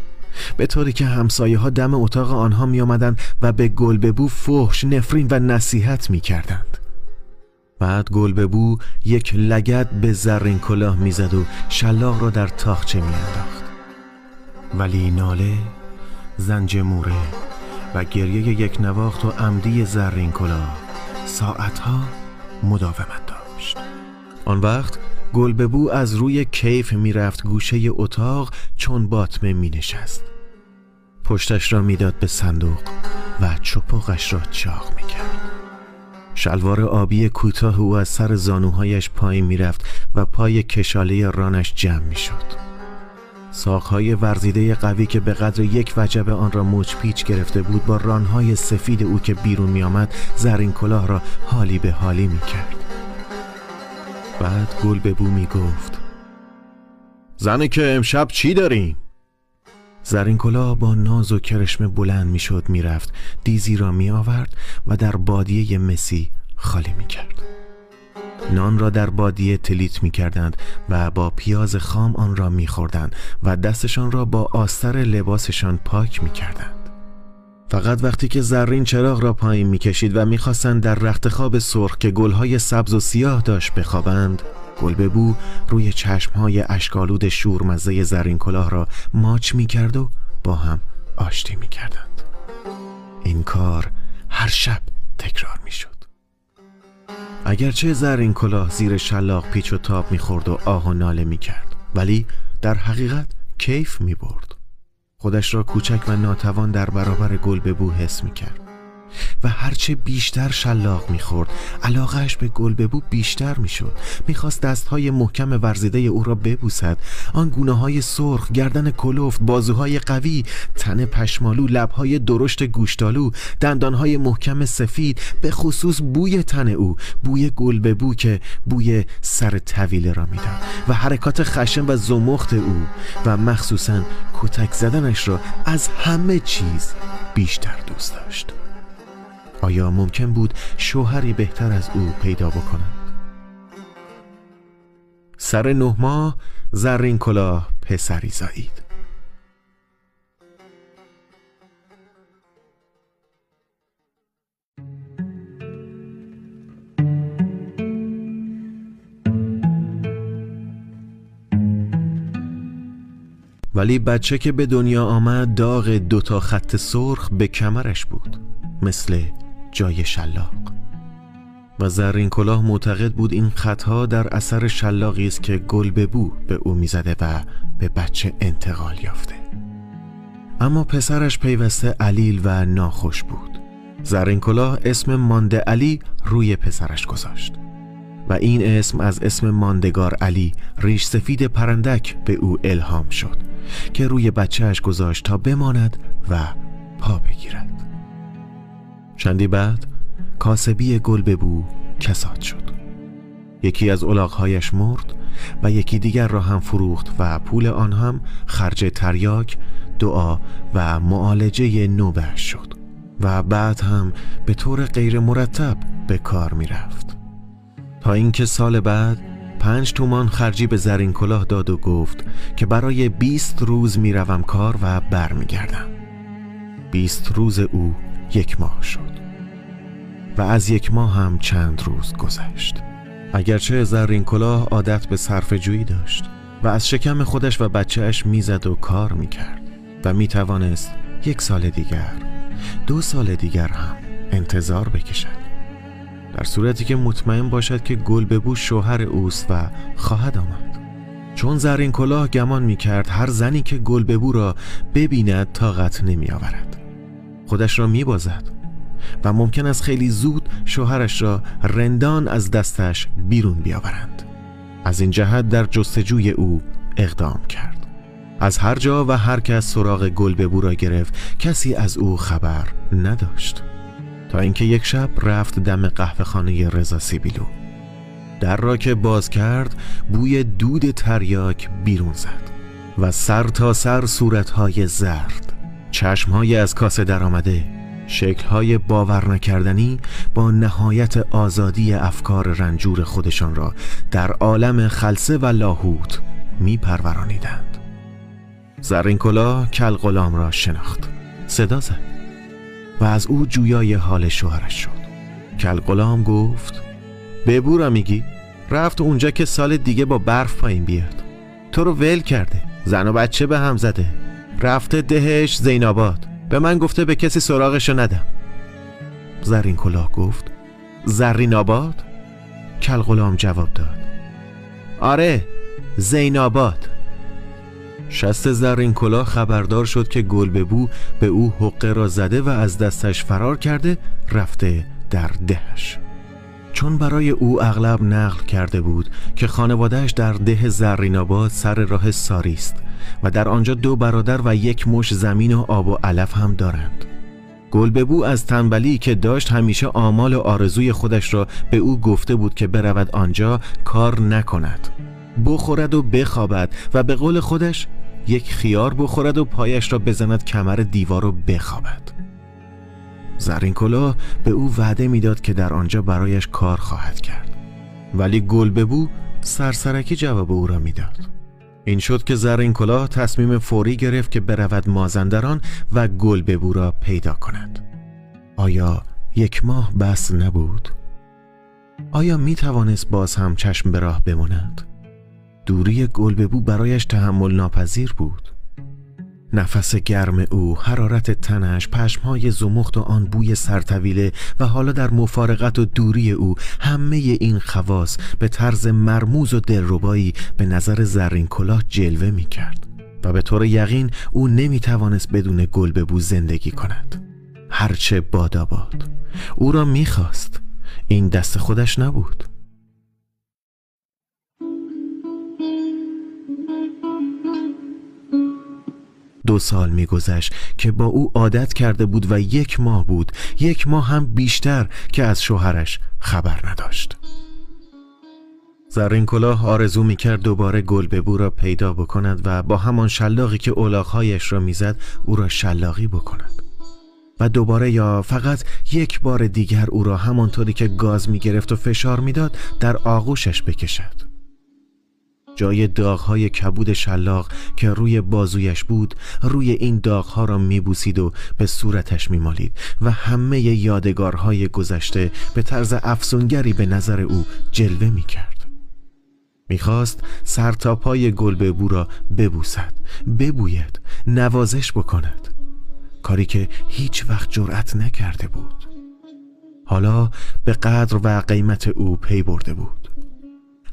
به طوری که همسایه ها دم اتاق آنها می آمدن و به گلببو فحش نفرین و نصیحت می کردند. بعد گلببو یک لگت به زرین کلاه می‌زد و شلاق را در تاخچه می انداخت. ولی ناله زنج موره و گریه یک نواخت و عمدی زرین کلاه ساعتها مداومت داشت آن وقت گلببو از روی کیف می‌رفت گوشه اتاق چون باطمه می نشست پشتش را می‌داد به صندوق و چپقش را چاق می کرد شلوار آبی کوتاه او از سر زانوهایش پایین می‌رفت و پای کشاله رانش جمع می شد ساقهای ورزیده قوی که به قدر یک وجب آن را مچ پیچ گرفته بود با رانهای سفید او که بیرون می آمد زرین کلاه را حالی به حالی می کرد بعد گل به بو می گفت زنی که امشب چی داریم؟ زرین کلا با ناز و کرشم بلند می شد می رفت دیزی را می آورد و در بادیه مسی خالی می کرد نان را در بادیه تلیت می کردند و با پیاز خام آن را می خوردند و دستشان را با آستر لباسشان پاک می کردند فقط وقتی که زرین چراغ را پایین می‌کشید و می‌خواستند در رخت خواب سرخ که گلهای سبز و سیاه داشت بخوابند گلببو روی چشمهای اشکالود شورمزه زرین کلاه را ماچ می‌کرد و با هم آشتی می‌کردند. این کار هر شب تکرار می‌شد. اگرچه زرین کلاه زیر شلاق پیچ و تاب می‌خورد و آه و ناله می‌کرد ولی در حقیقت کیف می‌برد. خودش را کوچک و ناتوان در برابر گل ببو حس می‌کرد. و هرچه بیشتر شلاق می‌خورد علاقهش به گل ببو بیشتر می‌شد. می‌خواست دستهای محکم ورزیده او را ببوسد. آن گونه های سرخ گردن کلوفت بازوهای قوی تن پشمالو لبهای درشت گوشتالو دندانهای محکم سفید به خصوص بوی تن او بوی گل ببو که بوی سر طویله را می‌داد و حرکات خشن و زمخت او و مخصوصا کتک زدنش را از همه چیز بیشتر دوست داشت. آیا ممکن بود شوهری بهتر از او پیدا بکنند؟ سر نه ماه زرین کلاه پسری زایید ولی بچه که به دنیا آمد داغ دوتا خط سرخ به کمرش بود مثل جای شلاق. و زرین کلاه معتقد بود این خطها در اثر شلاقی است که گل به بو به او می‌زده و به بچه انتقال یافته. اما پسرش پیوسته علیل و ناخوش بود. زرین کلاه اسم مانده علی روی پسرش گذاشت. و این اسم از اسم ماندگار علی ریش سفید پرندک به او الهام شد که روی بچهش گذاشت تا بماند و پا بگیرد. چندی بعد کاسبی گل ببو کساد شد. یکی از الاغهایش مرد و یکی دیگر را هم فروخت و پول آن هم خرج تریاک دعا و معالجه نوبهش شد و بعد هم به طور غیر مرتب به کار می رفت. تا اینکه سال بعد پنج تومان خرجی به زرین کلاه داد و گفت که برای بیست روز می‌روم کار و برمیگردم بیست روز او یک ماه شد و از یک ماه هم چند روز گذشت. اگرچه زرین کلاه عادت به صرف جویی داشت و از شکم خودش و بچهش می‌زد و کار می‌کرد و می‌توانست یک سال دیگر دو سال دیگر هم انتظار بکشد. در صورتی که مطمئن باشد که گل شوهر اوست و خواهد آمد. چون زرین کلاه گمان می‌کرد هر زنی که گل را ببیند طاقت نمی آورد خودش را میبازد و ممکن است خیلی زود شوهرش را رندان از دستش بیرون بیاورند. از این جهت در جستجوی او اقدام کرد. از هر جا و هر کس سراغ گل ببو را گرفت کسی از او خبر نداشت. تا اینکه یک شب رفت دم قهوه خانه رضا سیبیلو. در را که باز کرد بوی دود تریاک بیرون زد و سر تا سر صورتهای زرد چشمهای از کاسه درآمده شکلهای باور نکردنی با نهایت آزادی افکار رنجور خودشان را در عالم خلصه و لاهوت می پرورانیدند زرین کلاه کل غلام را شناخت. صدا زد و از او جویای حال شوهرش شد. کل غلام گفت ببو را میگی رفت اونجا که سال دیگه با برف پایین بیاد. تو رو ول کرده. زن و بچه به هم زده. رفته دهش زیناباد. به من گفته به کسی سراغشو ندم. زرین کلاه گفت زرین آباد؟ کل غلام جواب داد. آره زیناباد. شست زرین کلاه خبردار شد که گل ببو به او حقه را زده و از دستش فرار کرده رفته در دهش. چون برای او اغلب نقل کرده بود که خانوادهش در ده زرین سر راه ساری است و در آنجا دو برادر و یک مش زمین و آب و علف هم دارند. گلببو از تنبلی که داشت همیشه آمال و آرزوی خودش را به او گفته بود که برود آنجا کار نکند. بخورد و بخوابد و به قول خودش یک خیار بخورد و پایش را بزند کمر دیوار و بخوابد. زرین کلاه به او وعده می‌داد که در آنجا برایش کار خواهد کرد. ولی گلببو سرسرکی جواب او را می‌داد. این شد که زرین کلاه تصمیم فوری گرفت که برود مازندران و گلببو را پیدا کند آیا یک ماه بس نبود؟ آیا می توانست باز هم چشم به راه بماند؟ دوری گلببو برایش تحمل ناپذیر بود نفس گرم او، حرارت تنش، پشمهای زمخت و آن بوی سرطویله و حالا در مفارقت و دوری او همه این خواص به طرز مرموز و دلربایی به نظر زرین کلاه جلوه می کرد و به طور یقین او نمی توانست بدون گلببو زندگی کند. هرچه باداباد او را می‌خواست. این دست خودش نبود. دو سال میگذشت که با او عادت کرده بود و یک ماه بود. یک ماه هم بیشتر که از شوهرش خبر نداشت. زرین کلاه آرزو می‌کرد دوباره گلببو را پیدا بکند و با همان شلاقی که اولاغهایش را می‌زد او را شلاقی بکند. و دوباره یا فقط یک بار دیگر او را همانطوری که گاز می‌گرفت و فشار می‌داد در آغوشش بکشد. جای داغهای کبود شلاق که روی بازویش بود روی این داغها را میبوسید و به صورتش میمالید و همه یادگارهای گذشته به طرز افسونگری به نظر او جلوه می‌کرد. می‌خواست سر تا پای گلببو را ببوسد ببوید نوازش بکند. کاری که هیچ وقت جرأت نکرده بود. حالا به قدر و قیمت او پی برده بود.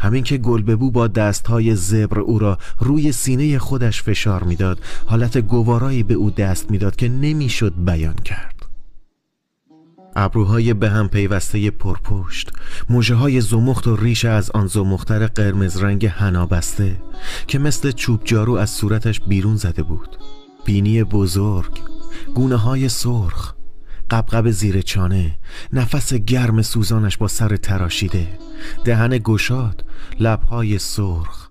همین که گلببو با دستهای زبر او را روی سینه خودش فشار می‌داد حالت گوارایی به او دست می‌داد که نمی‌شد بیان کرد. ابروهای به هم پیوسته پرپشت موجه های زمخت و ریش از آن زمختر قرمز رنگ هنابسته که مثل چوب جارو از صورتش بیرون زده بود. بینی بزرگ گونه های سرخ قبقب زیر چانه نفس گرم سوزانش با سر تراشیده. دهن گشاد لبهای سرخ.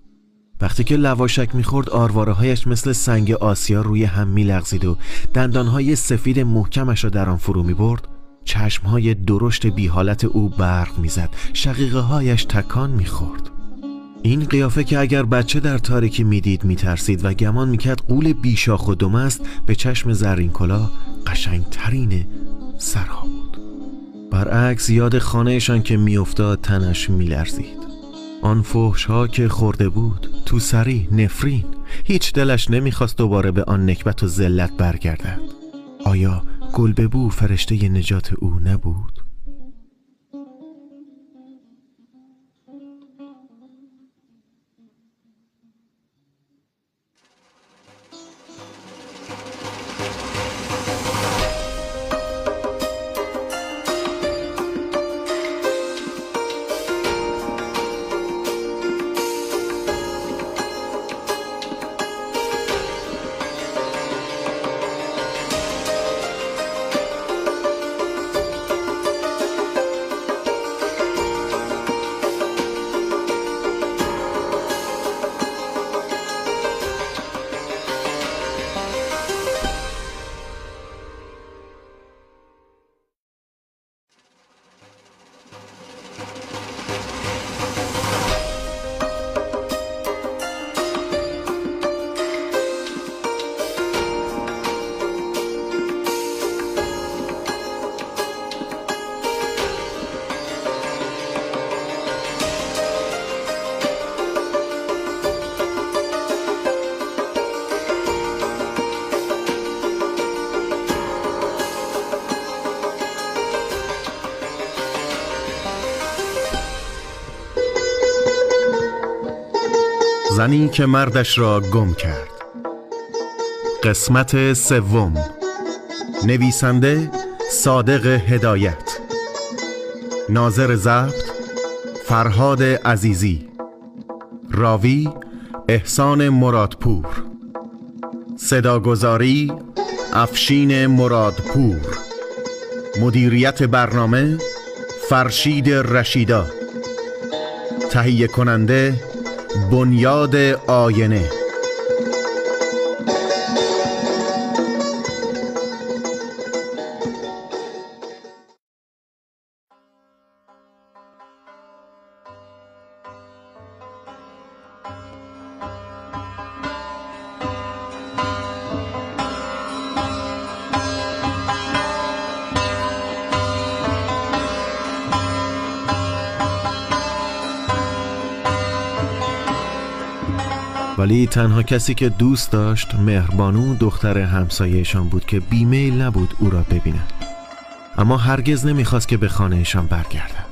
وقتی که لواشک می‌خورد آرواره هایش مثل سنگ آسیا روی هم میلغزید و دندانهای سفید محکمش را در آن فرو می‌برد. چشمهای درشت بی حالت او برق می‌زد. شقیقه هایش تکان می‌خورد. این قیافه که اگر بچه در تاریکی می‌دید میترسید و گمان می‌کرد قول بیشاخ و است به چشم زرین کلا قشنگترین سرها بود. برعکس یاد خانهشان که میافتاد تنش میلرزید. آن فحش ها که خورده بود تو سری نفرین. هیچ دلش نمی‌خواست دوباره به آن نکبت و ذلت برگردد. آیا گلببو فرشته نجات او نبود؟ زنی که مردش را گم کرد. قسمت سوم. نویسنده صادق هدایت. ناظر ضبط فرهاد عزیزی. راوی احسان مرادپور. صداگذاری افشین مرادپور. مدیریت برنامه فرشید رشیدا. تهیه کننده بنیاد آینه تنها کسی که دوست داشت مهربانو دختر همسایهشان بود که بیمیل نبود او را ببیند. اما هرگز نمی‌خواست که به خانهشان برگردد.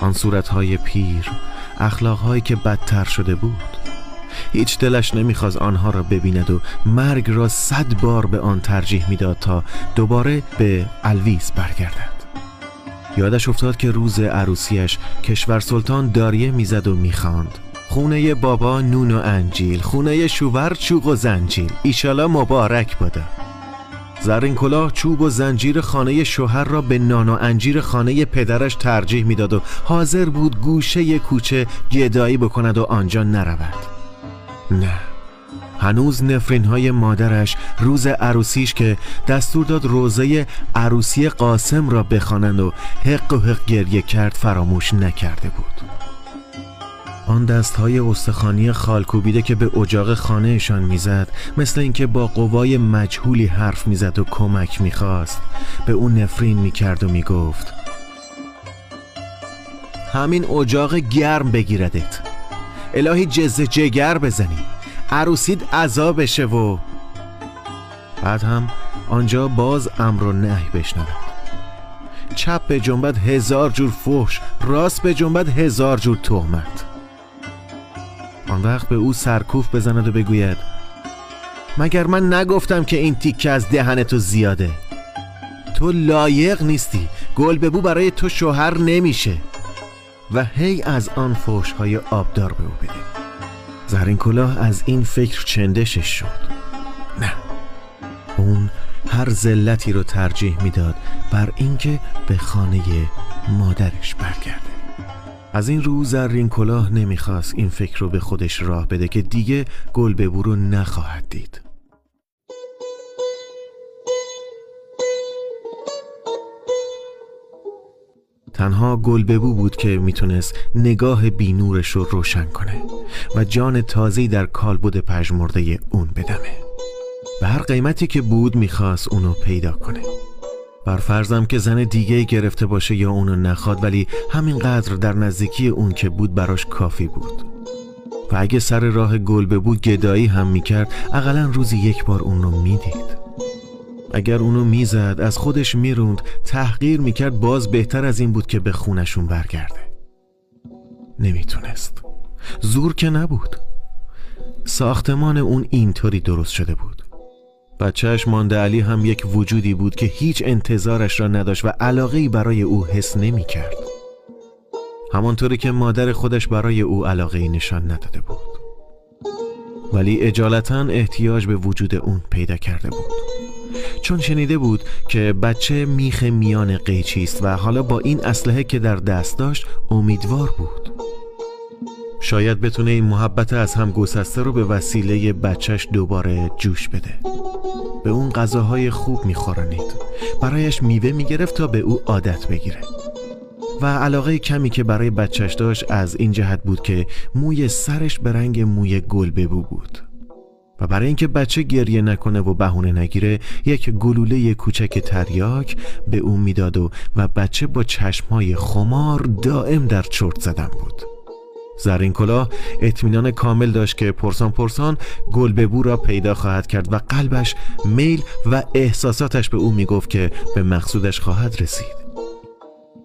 آن صورتهای پیر اخلاقهایی که بدتر شده بود. هیچ دلش نمی‌خواست آنها را ببیند و مرگ را صد بار به آن ترجیح می‌داد تا دوباره به الویز برگردد. یادش افتاد که روز عروسیش کشور سلطان داریه می‌زد و می‌خواند. خونه بابا نون و انجیل خونه شوور چوب و زنجیل. ایشالا مبارک بوده زرین کلاه چوب و زنجیر خانه شوهر را به نان و انجیر خانه پدرش ترجیح می‌داد و حاضر بود گوشه کوچه گدایی بکند و آنجا نرود. نه. هنوز نفرین های مادرش روز عروسیش که دستور داد روزه عروسی قاسم را بخوانند و حق و حق گریه کرد فراموش نکرده بود. آن دست های استخانی خالکوبیده که به اجاق خانهشان می‌زد مثل اینکه با قوای مجهولی حرف می‌زد و کمک می‌خواست. به اون نفرین می‌کرد و می‌گفت همین اجاق گرم بگیردت. الهی جز جگر بزنی. عروسید عذا بشه و بعد هم آنجا باز امر و نهی بشنود. چپ به جنبت هزار جور فحش راست به جنبت هزار جور تهمت. آن وقت به او سرکوف بزند و بگوید مگر من نگفتم که این تیکه از دهن تو زیاده؟ تو لایق نیستی گل ببو برای تو شوهر نمیشه. و هی از آن فوش های آبدار به او بده زرین کلاه از این فکر چندشش شد. نه اون هر زلتی رو ترجیح می‌داد بر اینکه به خانه مادرش برگرده. از این رو زرین کلاه نمی‌خواست این فکر رو به خودش راه بده که دیگه گل به رو نخواهد دید. تنها گلببو بود که می‌تونست نگاه بینورش رو روشن کنه و جان تازهی در کالبد پژمرده اون بدمه. به هر قیمتی که بود می‌خواست اونو پیدا کنه. بر فرضم که زن دیگه گرفته باشه یا اونو نخواد ولی همینقدر در نزدیکی اون که بود براش کافی بود. و اگه سر راه گلبه بود گدایی هم می‌کرد. اقلا روزی یک بار اون رو می‌دید. اگر اونو می‌زد از خودش می‌روند. تحقیر می‌کرد. باز بهتر از این بود که به خونشون برگرده. نمی‌تونست. زور که نبود. ساختمان اون اینطوری درست شده بود. بچهش مانده علی هم یک وجودی بود که هیچ انتظارش را نداشت و علاقه برای او حس نمی کرد همانطوری که مادر خودش برای او علاقه نشان نداده بود. ولی اجالتا احتیاج به وجود اون پیدا کرده بود. چون شنیده بود که بچه میخ میان قیچی است و حالا با این اسلحه که در دست داشت امیدوار بود. شاید بتونه این محبت از هم گسسته رو به وسیله بچهش دوباره جوش بده. به اون غذاهای خوب میخورانید برایش میوه می‌گرفت تا به او عادت بگیره. و علاقه کمی که برای بچهش داشت از این جهت بود که موی سرش به رنگ موی گل ببو بود. و برای اینکه بچه گریه نکنه و بهونه نگیره یک گلوله کوچک تریاک به او می‌داد و و بچه با چشمهای خمار دائم در چرت زدن بود. زرین کلاه اطمینان کامل داشت که پرسان پرسان گلببو را پیدا خواهد کرد و قلبش میل و احساساتش به او می‌گفت که به مقصودش خواهد رسید.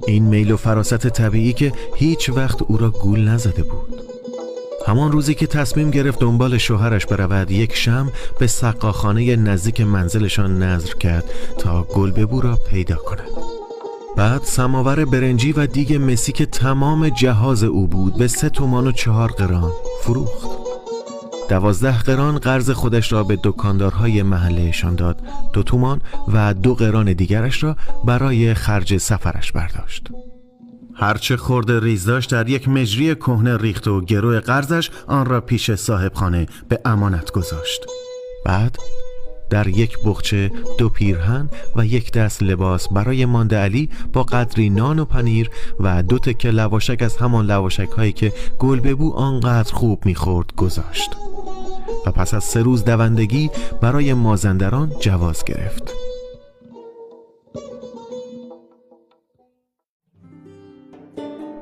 این میل و فراست طبیعی که هیچ وقت او را گول نزده بود. همان روزی که تصمیم گرفت دنبال شوهرش برود یک شم به سقاخانه نزدیک منزلشان نظر کرد تا گلببو را پیدا کند. بعد سماور برنجی و دیگ مسی که تمام جهاز او بود به سه تومان و چهار قران فروخت. دوازده قران قرض خودش را به دکاندارهای محلهشان داد دو تومان و دو قران دیگرش را برای خرج سفرش برداشت. هرچه خورده ریز داشت در یک مجری کهنه ریخت و گروه قرضش آن را پیش صاحب خانه به امانت گذاشت. بعد در یک بخچه دو پیرهن و یک دست لباس برای مانده علی با قدری نان و پنیر و دو تکه لواشک از همان لواشک هایی که گلببو آنقدر خوب می‌خورد گذاشت. و پس از سه روز دوندگی برای مازندران جواز گرفت.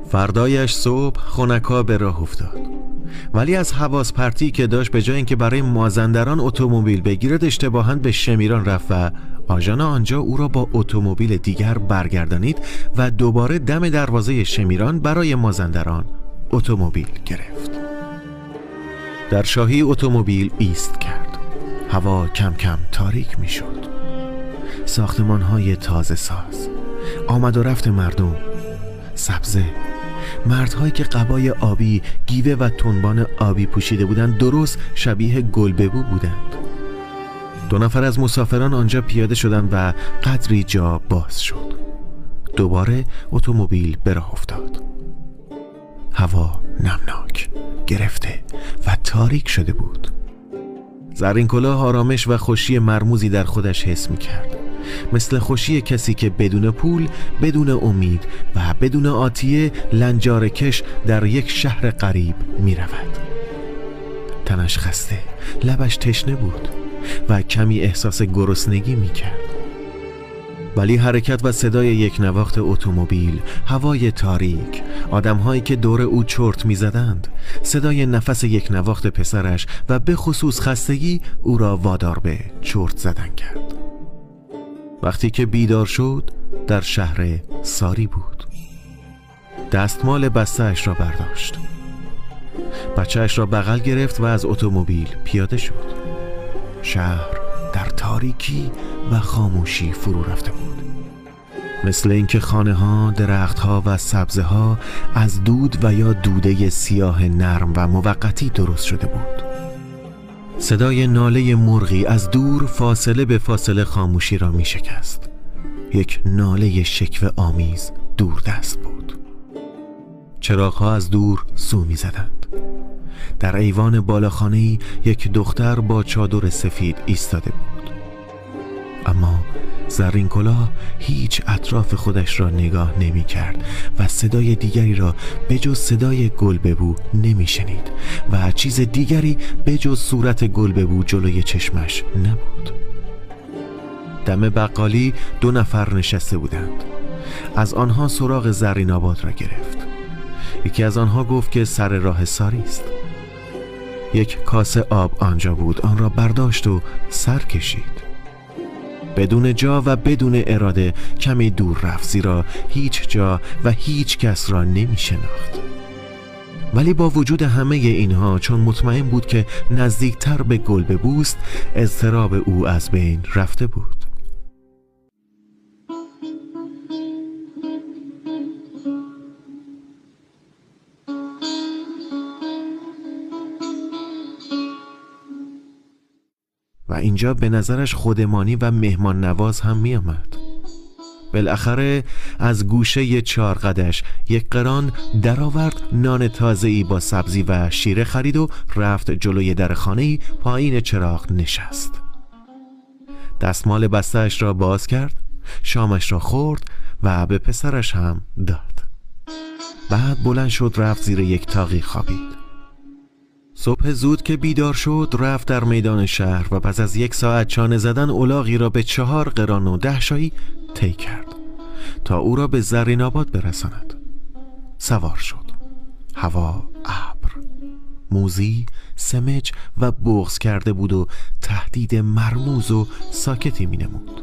فردایش صبح خونکا به راه افتاد. ولی از حواس پرتی که داشت به جای اینکه برای مازندران اتومبیل بگیرد اشتباها به شمیران رفت و آژان آنجا او را با اتومبیل دیگر برگردانید و دوباره دم دروازه شمیران برای مازندران اتومبیل گرفت. در شاهی اتومبیل ایست کرد. هوا کم کم تاریک می شد ساختمان های تازه ساز آمد و رفت مردم. سبزه مردهایی که قبای آبی گیوه و تنبان آبی پوشیده بودند درست شبیه گلببو بودند. دو نفر از مسافران آنجا پیاده شدند و قدری جا باز شد. دوباره اتومبیل به راه افتاد. هوا نمناک گرفته و تاریک شده بود. زرین کلاه آرامش و خوشی مرموزی در خودش حس می کرد مثل خوشی کسی که بدون پول بدون امید و بدون آتیه لنجار کش در یک شهر غریب می رود تنش خسته لبش تشنه بود و کمی احساس گرسنگی می کرد ولی حرکت و صدای یک نواخت اتومبیل، هوای تاریک، آدمهایی که دور او چرت می‌زدند، صدای نفس یک نواخت پسرش و به خصوص خستگی او را وادار به چرت زدن کرد. وقتی که بیدار شد در شهر ساری بود. دستمال بستهش را برداشت. بچهش را بغل گرفت و از اتومبیل پیاده شد. شهر در تاریکی و خاموشی فرو رفته بود. مثل اینکه خانه ها، درخت ها و سبزه ها از دود و یا دوده سیاه نرم و موقتی درست شده بود. صدای ناله مرغی از دور فاصله به فاصله خاموشی را می شکست. یک ناله شکوه آمیز دور دست بود. چراغها از دور سو می زدند. در ایوان بالاخانه یک دختر با چادر سفید ایستاده بود. اما زرین کلاه هیچ اطراف خودش را نگاه نمی کرد و صدای دیگری را به جز صدای گل ببو نمی شنید و چیز دیگری به جز صورت گل ببو جلوی چشمش نبود. دم بقالی دو نفر نشسته بودند. از آنها سراغ زرین آباد را گرفت. یکی از آنها گفت که سر راه ساری است. یک کاسه آب آنجا بود. آن را برداشت و سر کشید. بدون جا و بدون اراده کمی دور رفت زیرا هیچ جا و هیچ کس را نمی شناخت. ولی با وجود همه اینها چون مطمئن بود که نزدیکتر به گل بوست اضطراب او از بین رفته بود. اینجا به نظرش خودمانی و مهمان نواز هم می آمد بالاخره از گوشه چارقدش یک قران درآورد نان تازه ای با سبزی و شیره خرید و رفت جلوی در خانه پایین چراغ نشست. دستمال بستهش را باز کرد شامش را خورد و به پسرش هم داد. بعد بلند شد رفت زیر یک تاقی خوابید. صبح زود که بیدار شد رفت در میدان شهر و پس از یک ساعت چانه زدن اولاغی را به چهار قران و ده شایی طی کرد تا او را به زرین آباد برساند. سوار شد. هوا ابر. موزی سمج و بغز کرده بود و تهدید مرموز و ساکتی می نمود.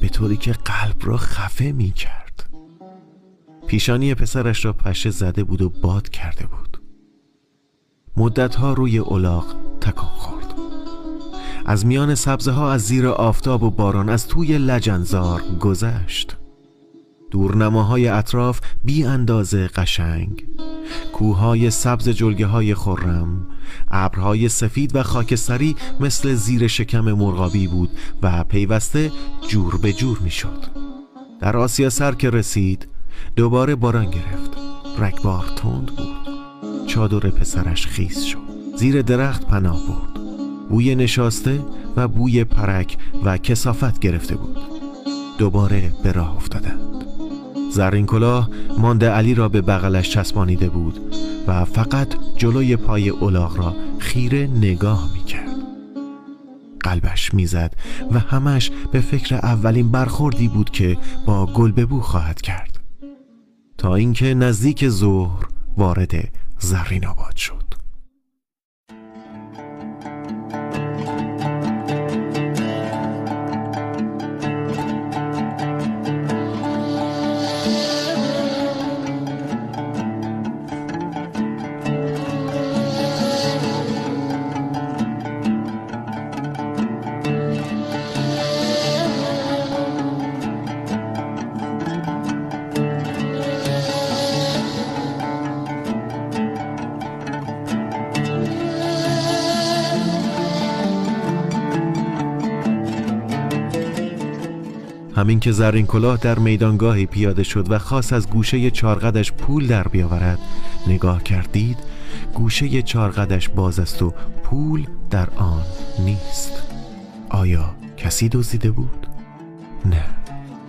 به طوری که قلب را خفه می کرد. پیشانی پسرش را پشه زده بود و باد کرده بود. مدتها روی اولاغ تکان خورد. از میان سبزه ها از زیر آفتاب و باران از توی لجنزار گذشت. دورنماهای اطراف بی اندازه قشنگ. کوههای سبز جلگه های خرم ابرهای سفید و خاکستری مثل زیر شکم مرغابی بود و پیوسته جور به جور می‌شد. در آسیا سر که رسید دوباره باران گرفت. رگبار تند بود. چادر پسرش خیس شد. زیر درخت پناه برد. بوی نشاسته و بوی پرک و کسافت گرفته بود. دوباره به راه افتادند. زرین کلاه مانده علی را به بغلش چسبانیده بود و فقط جلوی پای اولاغ را خیره نگاه می کرد قلبش می‌زد و همش به فکر اولین برخوردی بود که با گل خواهد کرد. تا اینکه نزدیک ظهر وارد زرین آباد شد. همین که زرین کلاه در میدانگاهی پیاده شد و خاص از گوشه چارقدش پول در بیاورد نگاه کردید گوشه چارقدش باز است و پول در آن نیست آیا کسی دزدیده بود؟ نه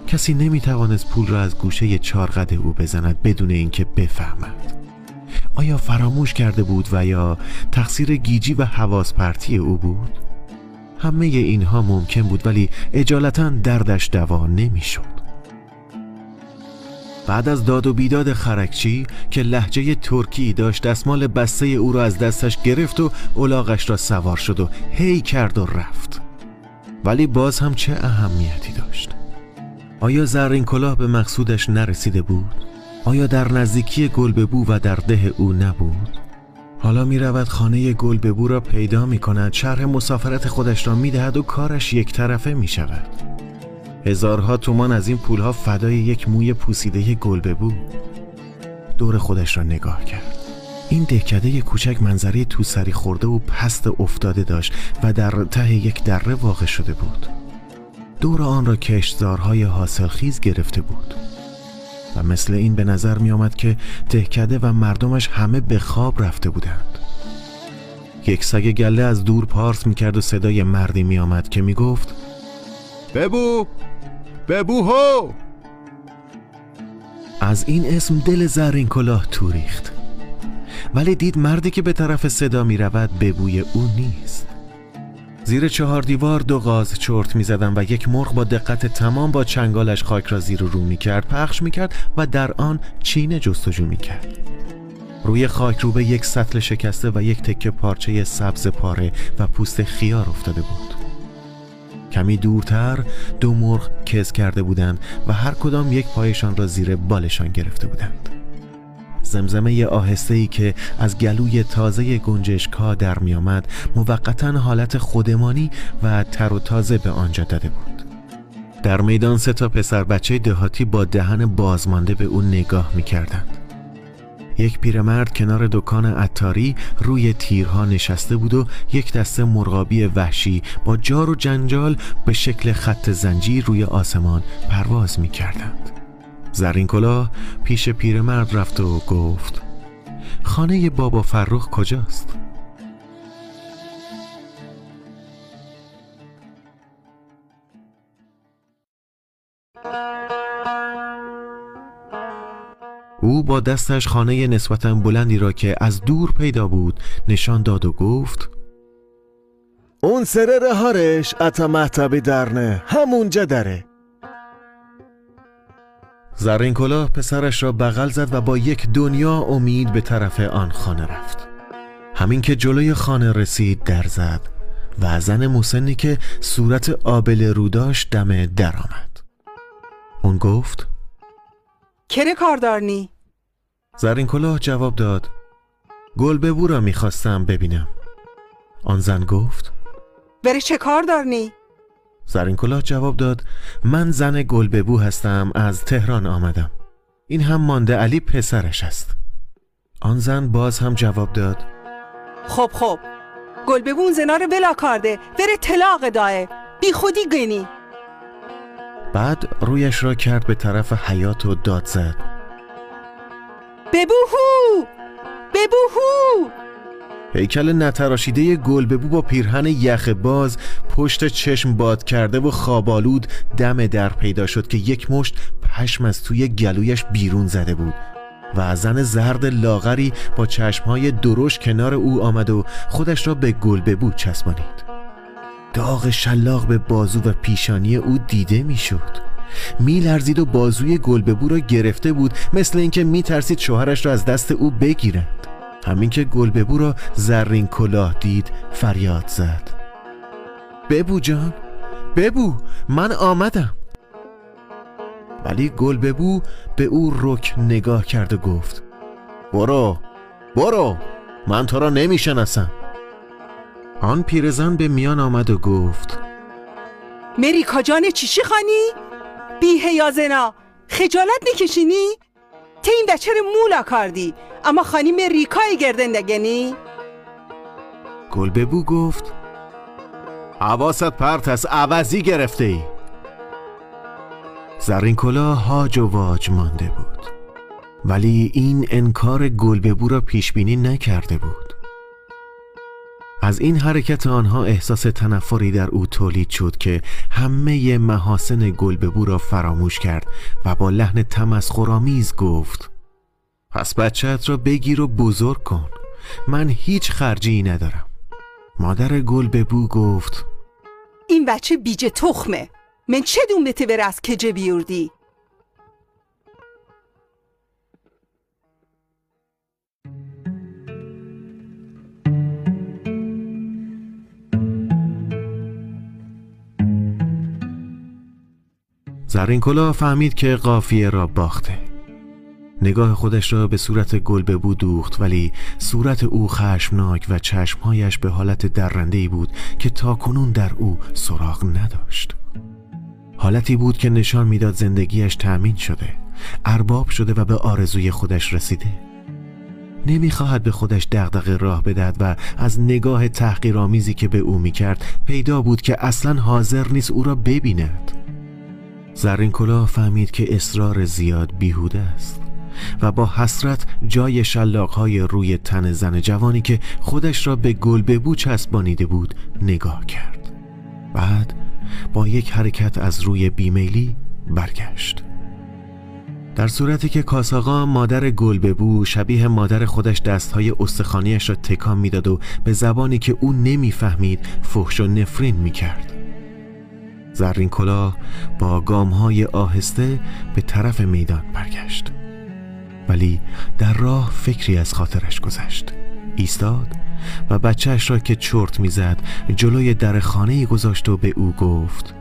کسی نمی توانست پول را از گوشه چارقد او بزند بدون اینکه بفهمد آیا فراموش کرده بود و یا تقصیر گیجی و حواس پرتی او بود؟ همه اینها ممکن بود ولی اجالتا دردش دوا نمی‌شد. بعد از داد و بیداد خرکچی که لحجه ترکی داشت دستمال بسته او را از دستش گرفت و اولاغش را سوار شد و هی کرد و رفت ولی باز هم چه اهمیتی داشت آیا زرین کلاه به مقصودش نرسیده بود؟ آیا در نزدیکی گلببو و در ده او نبود؟ حالا می رود خانه گلببو را پیدا می کند شرح مسافرت خودش را می دهد و کارش یک طرفه می شود هزارها تومان از این پولها فدای یک موی پوسیده گلببو دور خودش را نگاه کرد. این دهکده کوچک منظره توسری خورده و پست افتاده داشت و در ته یک دره واقع شده بود. دور آن را کشتزارهای حاصلخیز گرفته بود. و مثل این به نظر می آمد که دهکده و مردمش همه به خواب رفته بودند. یک سگ گله از دور پارس می کرد و صدای مردی می آمد که می گفت ببو ببو هو! از این اسم دل زرین کلاه توریخت ولی دید مردی که به طرف صدا می رود ببوی او نیست. زیر چهار دیوار دو غاز چرت می زدن و یک مرغ با دقت تمام با چنگالش خاک را زیر رو می کرد پخش می کرد و در آن چینه جستجو می کرد روی خاک روبه یک سطل شکسته و یک تکه پارچه سبز پاره و پوست خیار افتاده بود. کمی دورتر دو مرغ کز کرده بودند و هر کدام یک پایشان را زیر بالشان گرفته بودند. زمزمه آهسته ای که از گلوی تازه گنجشکا در می آمد موقتا حالت خودمانی و تر و تازه به آنجا داده بود در میدان سه تا پسر بچه دهاتی با دهن بازمانده به او نگاه می کردند. یک پیرمرد کنار دکان عطاری روی تیرها نشسته بود و یک دسته مرغابی وحشی با جار و جنجال به شکل خط زنجیر روی آسمان پرواز می کردند. زرین کلاه پیش پیرمرد رفت و گفت خانه بابا فرخ کجاست؟ او با دستش خانه نسبتا بلندی را که از دور پیدا بود نشان داد و گفت اون سره رهارش اتا محتبی درنه همونجا داره زرین کلاه پسرش را بغل زد و با یک دنیا امید به طرف آن خانه رفت همین که جلوی خانه رسید در زد و زن موسنی که صورت آبل رو داشت دم در آمد اون گفت کره کاردارنی؟ زرین کلاه جواب داد گل ببو را می‌خواستم ببینم آن زن گفت بری چه کار دارنی؟ زرین کلاه جواب داد من زن گلببو هستم از تهران آمدم. این هم مانده علی پسرش است. آن زن باز هم جواب داد. خب خب. گلببو اون زنا رو بلا کرده بره طلاق داه بی خودی گینی بعد رویش را کرد به طرف حیات و داد زد. ببوهو! ببوهو! هیکل نتراشیده گلببو با پیرهن یخ باز پشت چشم باد کرده و خوابالود دم در پیدا شد که یک مشت پشم از توی گلویش بیرون زده بود و زن زرد لاغری با چشمهای درشت کنار او آمد و خودش را به گلببو چسبانید. داغ شلاق به بازو و پیشانی او دیده می‌شد. میلرزید و بازوی گلببو را گرفته بود مثل اینکه میترسید شوهرش را از دست او بگیرند همین که گلببو را زرین کلاه دید فریاد زد ببو جان ببو من آمدم ولی گلببو به او رک نگاه کرد و گفت برو برو من تو را نمی‌شناسم آن پیرزن به میان آمد و گفت مریکا جان چیشی خانی؟ بیه یا زنا خجالت نکشینی؟ تی این مولا کردی اما خانی مریکای گردن نگنی؟ گلببو گفت حواست پرت از عوضی گرفته ای زرین کلا هاج و واج مانده بود. ولی این انکار گلببو را پیش بینی نکرده بود. از این حرکت آنها احساس تنفری در او تولید شد که همه محاسن گلببو را فراموش کرد و با لحن تمسخرآمیز گفت پس بچهت را بگیر و بزرگ کن. من هیچ خرجی ندارم. مادر گلببو گفت این بچه بیجه تخمه. من چه دومته بره از کجه بیوردی؟ زرین کلا فهمید که قافیه را باخته. نگاه خودش را به صورت گلببو دوخت ولی صورت او خشمناک و چشمهایش به حالت درندهی بود که تا کنون در او سراغ نداشت. حالتی بود که نشان می‌داد زندگیش تأمین شده ارباب شده و به آرزوی خودش رسیده. نمی‌خواهد به خودش دغدغه راه بدهد و از نگاه تحقیرآمیزی که به او می‌کرد پیدا بود که اصلا حاضر نیست او را ببیند. زرین کلاه فهمید که اصرار زیاد بیهوده است و با حسرت جای شلاقهای روی تن زن جوانی که خودش را به گل ببو چسبانیده بود نگاه کرد. بعد با یک حرکت از روی بیمیلی برگشت. در صورتی که کاساقا مادر گلببو شبیه مادر خودش دستهای استخانیش را تکان می‌داد و به زبانی که او نمی‌فهمید فحش و نفرین می‌کرد. زرین کلاه با گامهای آهسته به طرف میدان برگشت. ولی در راه فکری از خاطرش گذشت. ایستاد و بچهش را که چرت می‌زد جلوی در خانه گذاشت و به او گفت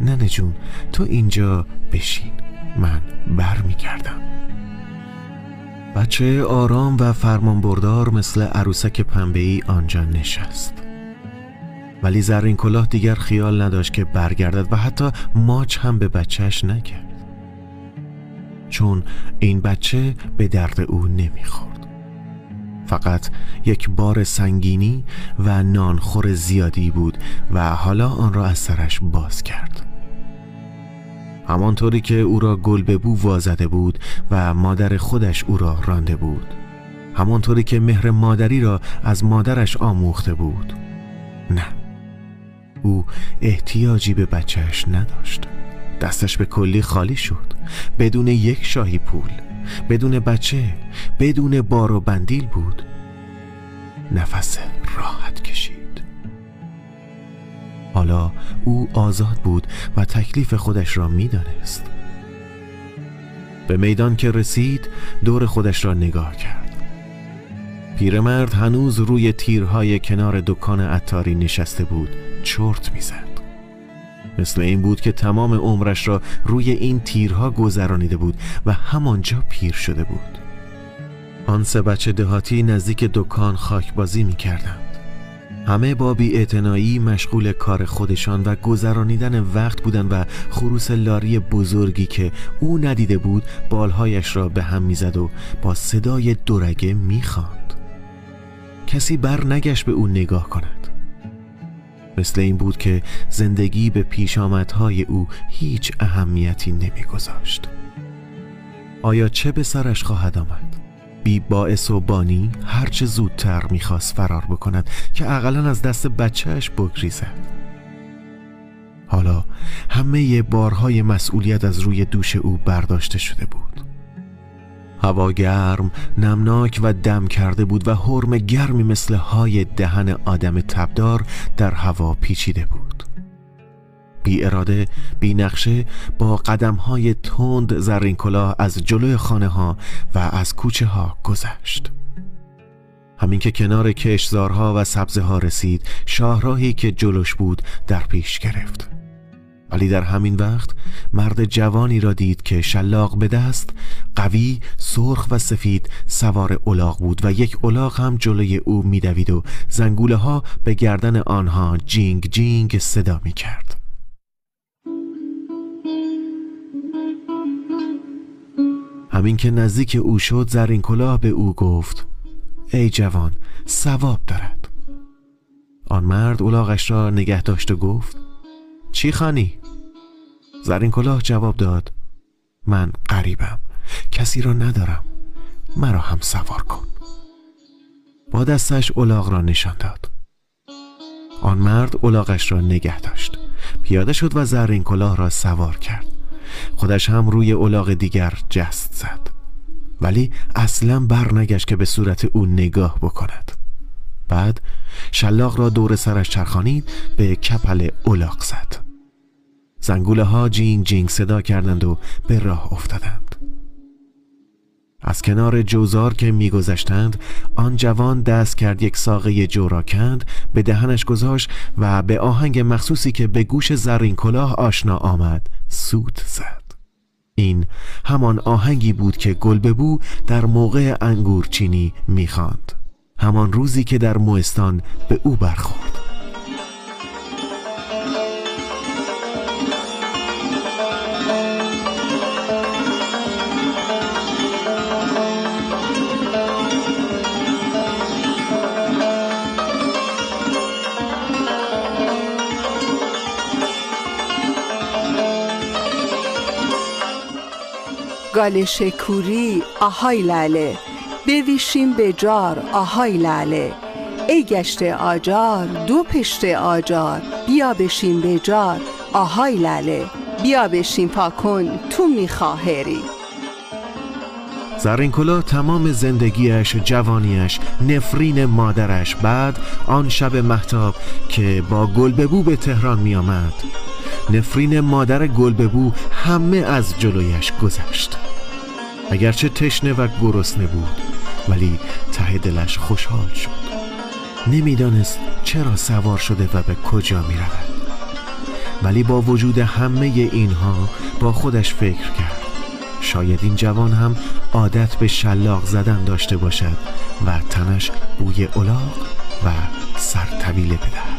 ننه جون تو اینجا بشین من بر میگردم بچه آرام و فرمانبردار مثل عروسک پنبهی آنجا نشست. ولی زرین کلاه دیگر خیال نداشت که برگردد و حتی ماچ هم به بچهش نکرد. چون این بچه به درد او نمی‌خورد. فقط یک بار سنگینی و نانخور زیادی بود و حالا آن را از سرش باز کرد. همانطوری که او را گل به بو وازده بود و مادر خودش او را رانده بود. همانطوری که مهر مادری را از مادرش آموخته بود. نه. او احتیاجی به بچهش نداشت. دستش به کلی خالی شد. بدون یک شاهی پول بدون بچه بدون بار و بندیل بود. نفس راحت کشید. حالا او آزاد بود و تکلیف خودش را می‌دانست. به میدان که رسید دور خودش را نگاه کرد. پیرمرد هنوز روی تیرهای کنار دکان عطاری نشسته بود چرت می‌زد مثل این بود که تمام عمرش را روی این تیرها گذرانیده بود و همانجا پیر شده بود آن سه بچه دهاتی نزدیک دکان خاکبازی می کردند. همه با بی مشغول کار خودشان و گذرانیدن وقت بودند و خروس لاری بزرگی که او ندیده بود بالهایش را به هم می‌زد و با صدای دورگه می‌خواند. کسی بر نگشت به او نگاه کند مثل این بود که زندگی به پیشامدهای او هیچ اهمیتی نمیگذاشت. آیا چه به سرش خواهد آمد؟ بی باعث و بانی هرچه زودتر می‌خواست فرار بکند که اقلا از دست بچهش بگریزد حالا همه بارهای مسئولیت از روی دوش او برداشته شده بود هوا گرم، نمناک و دم کرده بود و حرم گرمی مثل های دهن آدم تبدار در هوا پیچیده بود. بی اراده بی نقشه با قدم های تند زرین کلاه از جلوی خانه ها و از کوچه ها گذشت. همین که کنار کشزارها و سبزه ها رسید شاهراهی که جلوش بود در پیش گرفت. ولی در همین وقت مرد جوانی را دید که شلاق به دست قوی سرخ و سفید سوار الاغ بود و یک الاغ هم جلوی او میدوید و زنگوله ها به گردن آنها جینگ جینگ صدا می کرد همین که نزدیک او شد زرین کلاه به او گفت ای جوان سواب دارد آن مرد الاغش را نگه داشت و گفت چی خانی؟ زرین کلاه جواب داد من قریبم کسی را ندارم مرا هم سوار کن. با دستش الاغ را نشان داد. آن مرد الاغش را نگه داشت. پیاده شد و زرین کلاه را سوار کرد. خودش هم روی الاغ دیگر جست زد. ولی اصلا برنگشت که به صورت او نگاه بکند. بعد شلاق را دور سرش چرخانید به کپل الاغ زد. زنگوله ها جینگ جینگ صدا کردند و به راه افتادند. از کنار جوزار که میگذشتند آن جوان دست کرد یک ساقه جو را کند به دهنش گذاشت و به آهنگ مخصوصی که به گوش زرین کلاه آشنا آمد سود زد. این همان آهنگی بود که گلببو در موقع انگورچینی می‌خواند. همان روزی که در موستان به او برخورد. گال شکوری آهای لاله. بویشیم به جار آهای لاله. ای گشت آجار دو پشت آجار. بیا بشیم به جار آهای لاله. بیا بشیم پاکن تو میخواهری زرین کلا تمام زندگیش جوانیش نفرین مادرش. بعد آن شب محتاب که با گلببو به تهران می آمد. نفرین مادر گلببو همه از جلویش گذشت. اگرچه تشنه و گرسنه بود ولی ته دلش خوشحال شد. نمی‌دانست چرا سوار شده و به کجا می رود ولی با وجود همه اینها با خودش فکر کرد. شاید این جوان هم عادت به شلاق زدن داشته باشد و تنش بوی الاغ و سرطویله بدهد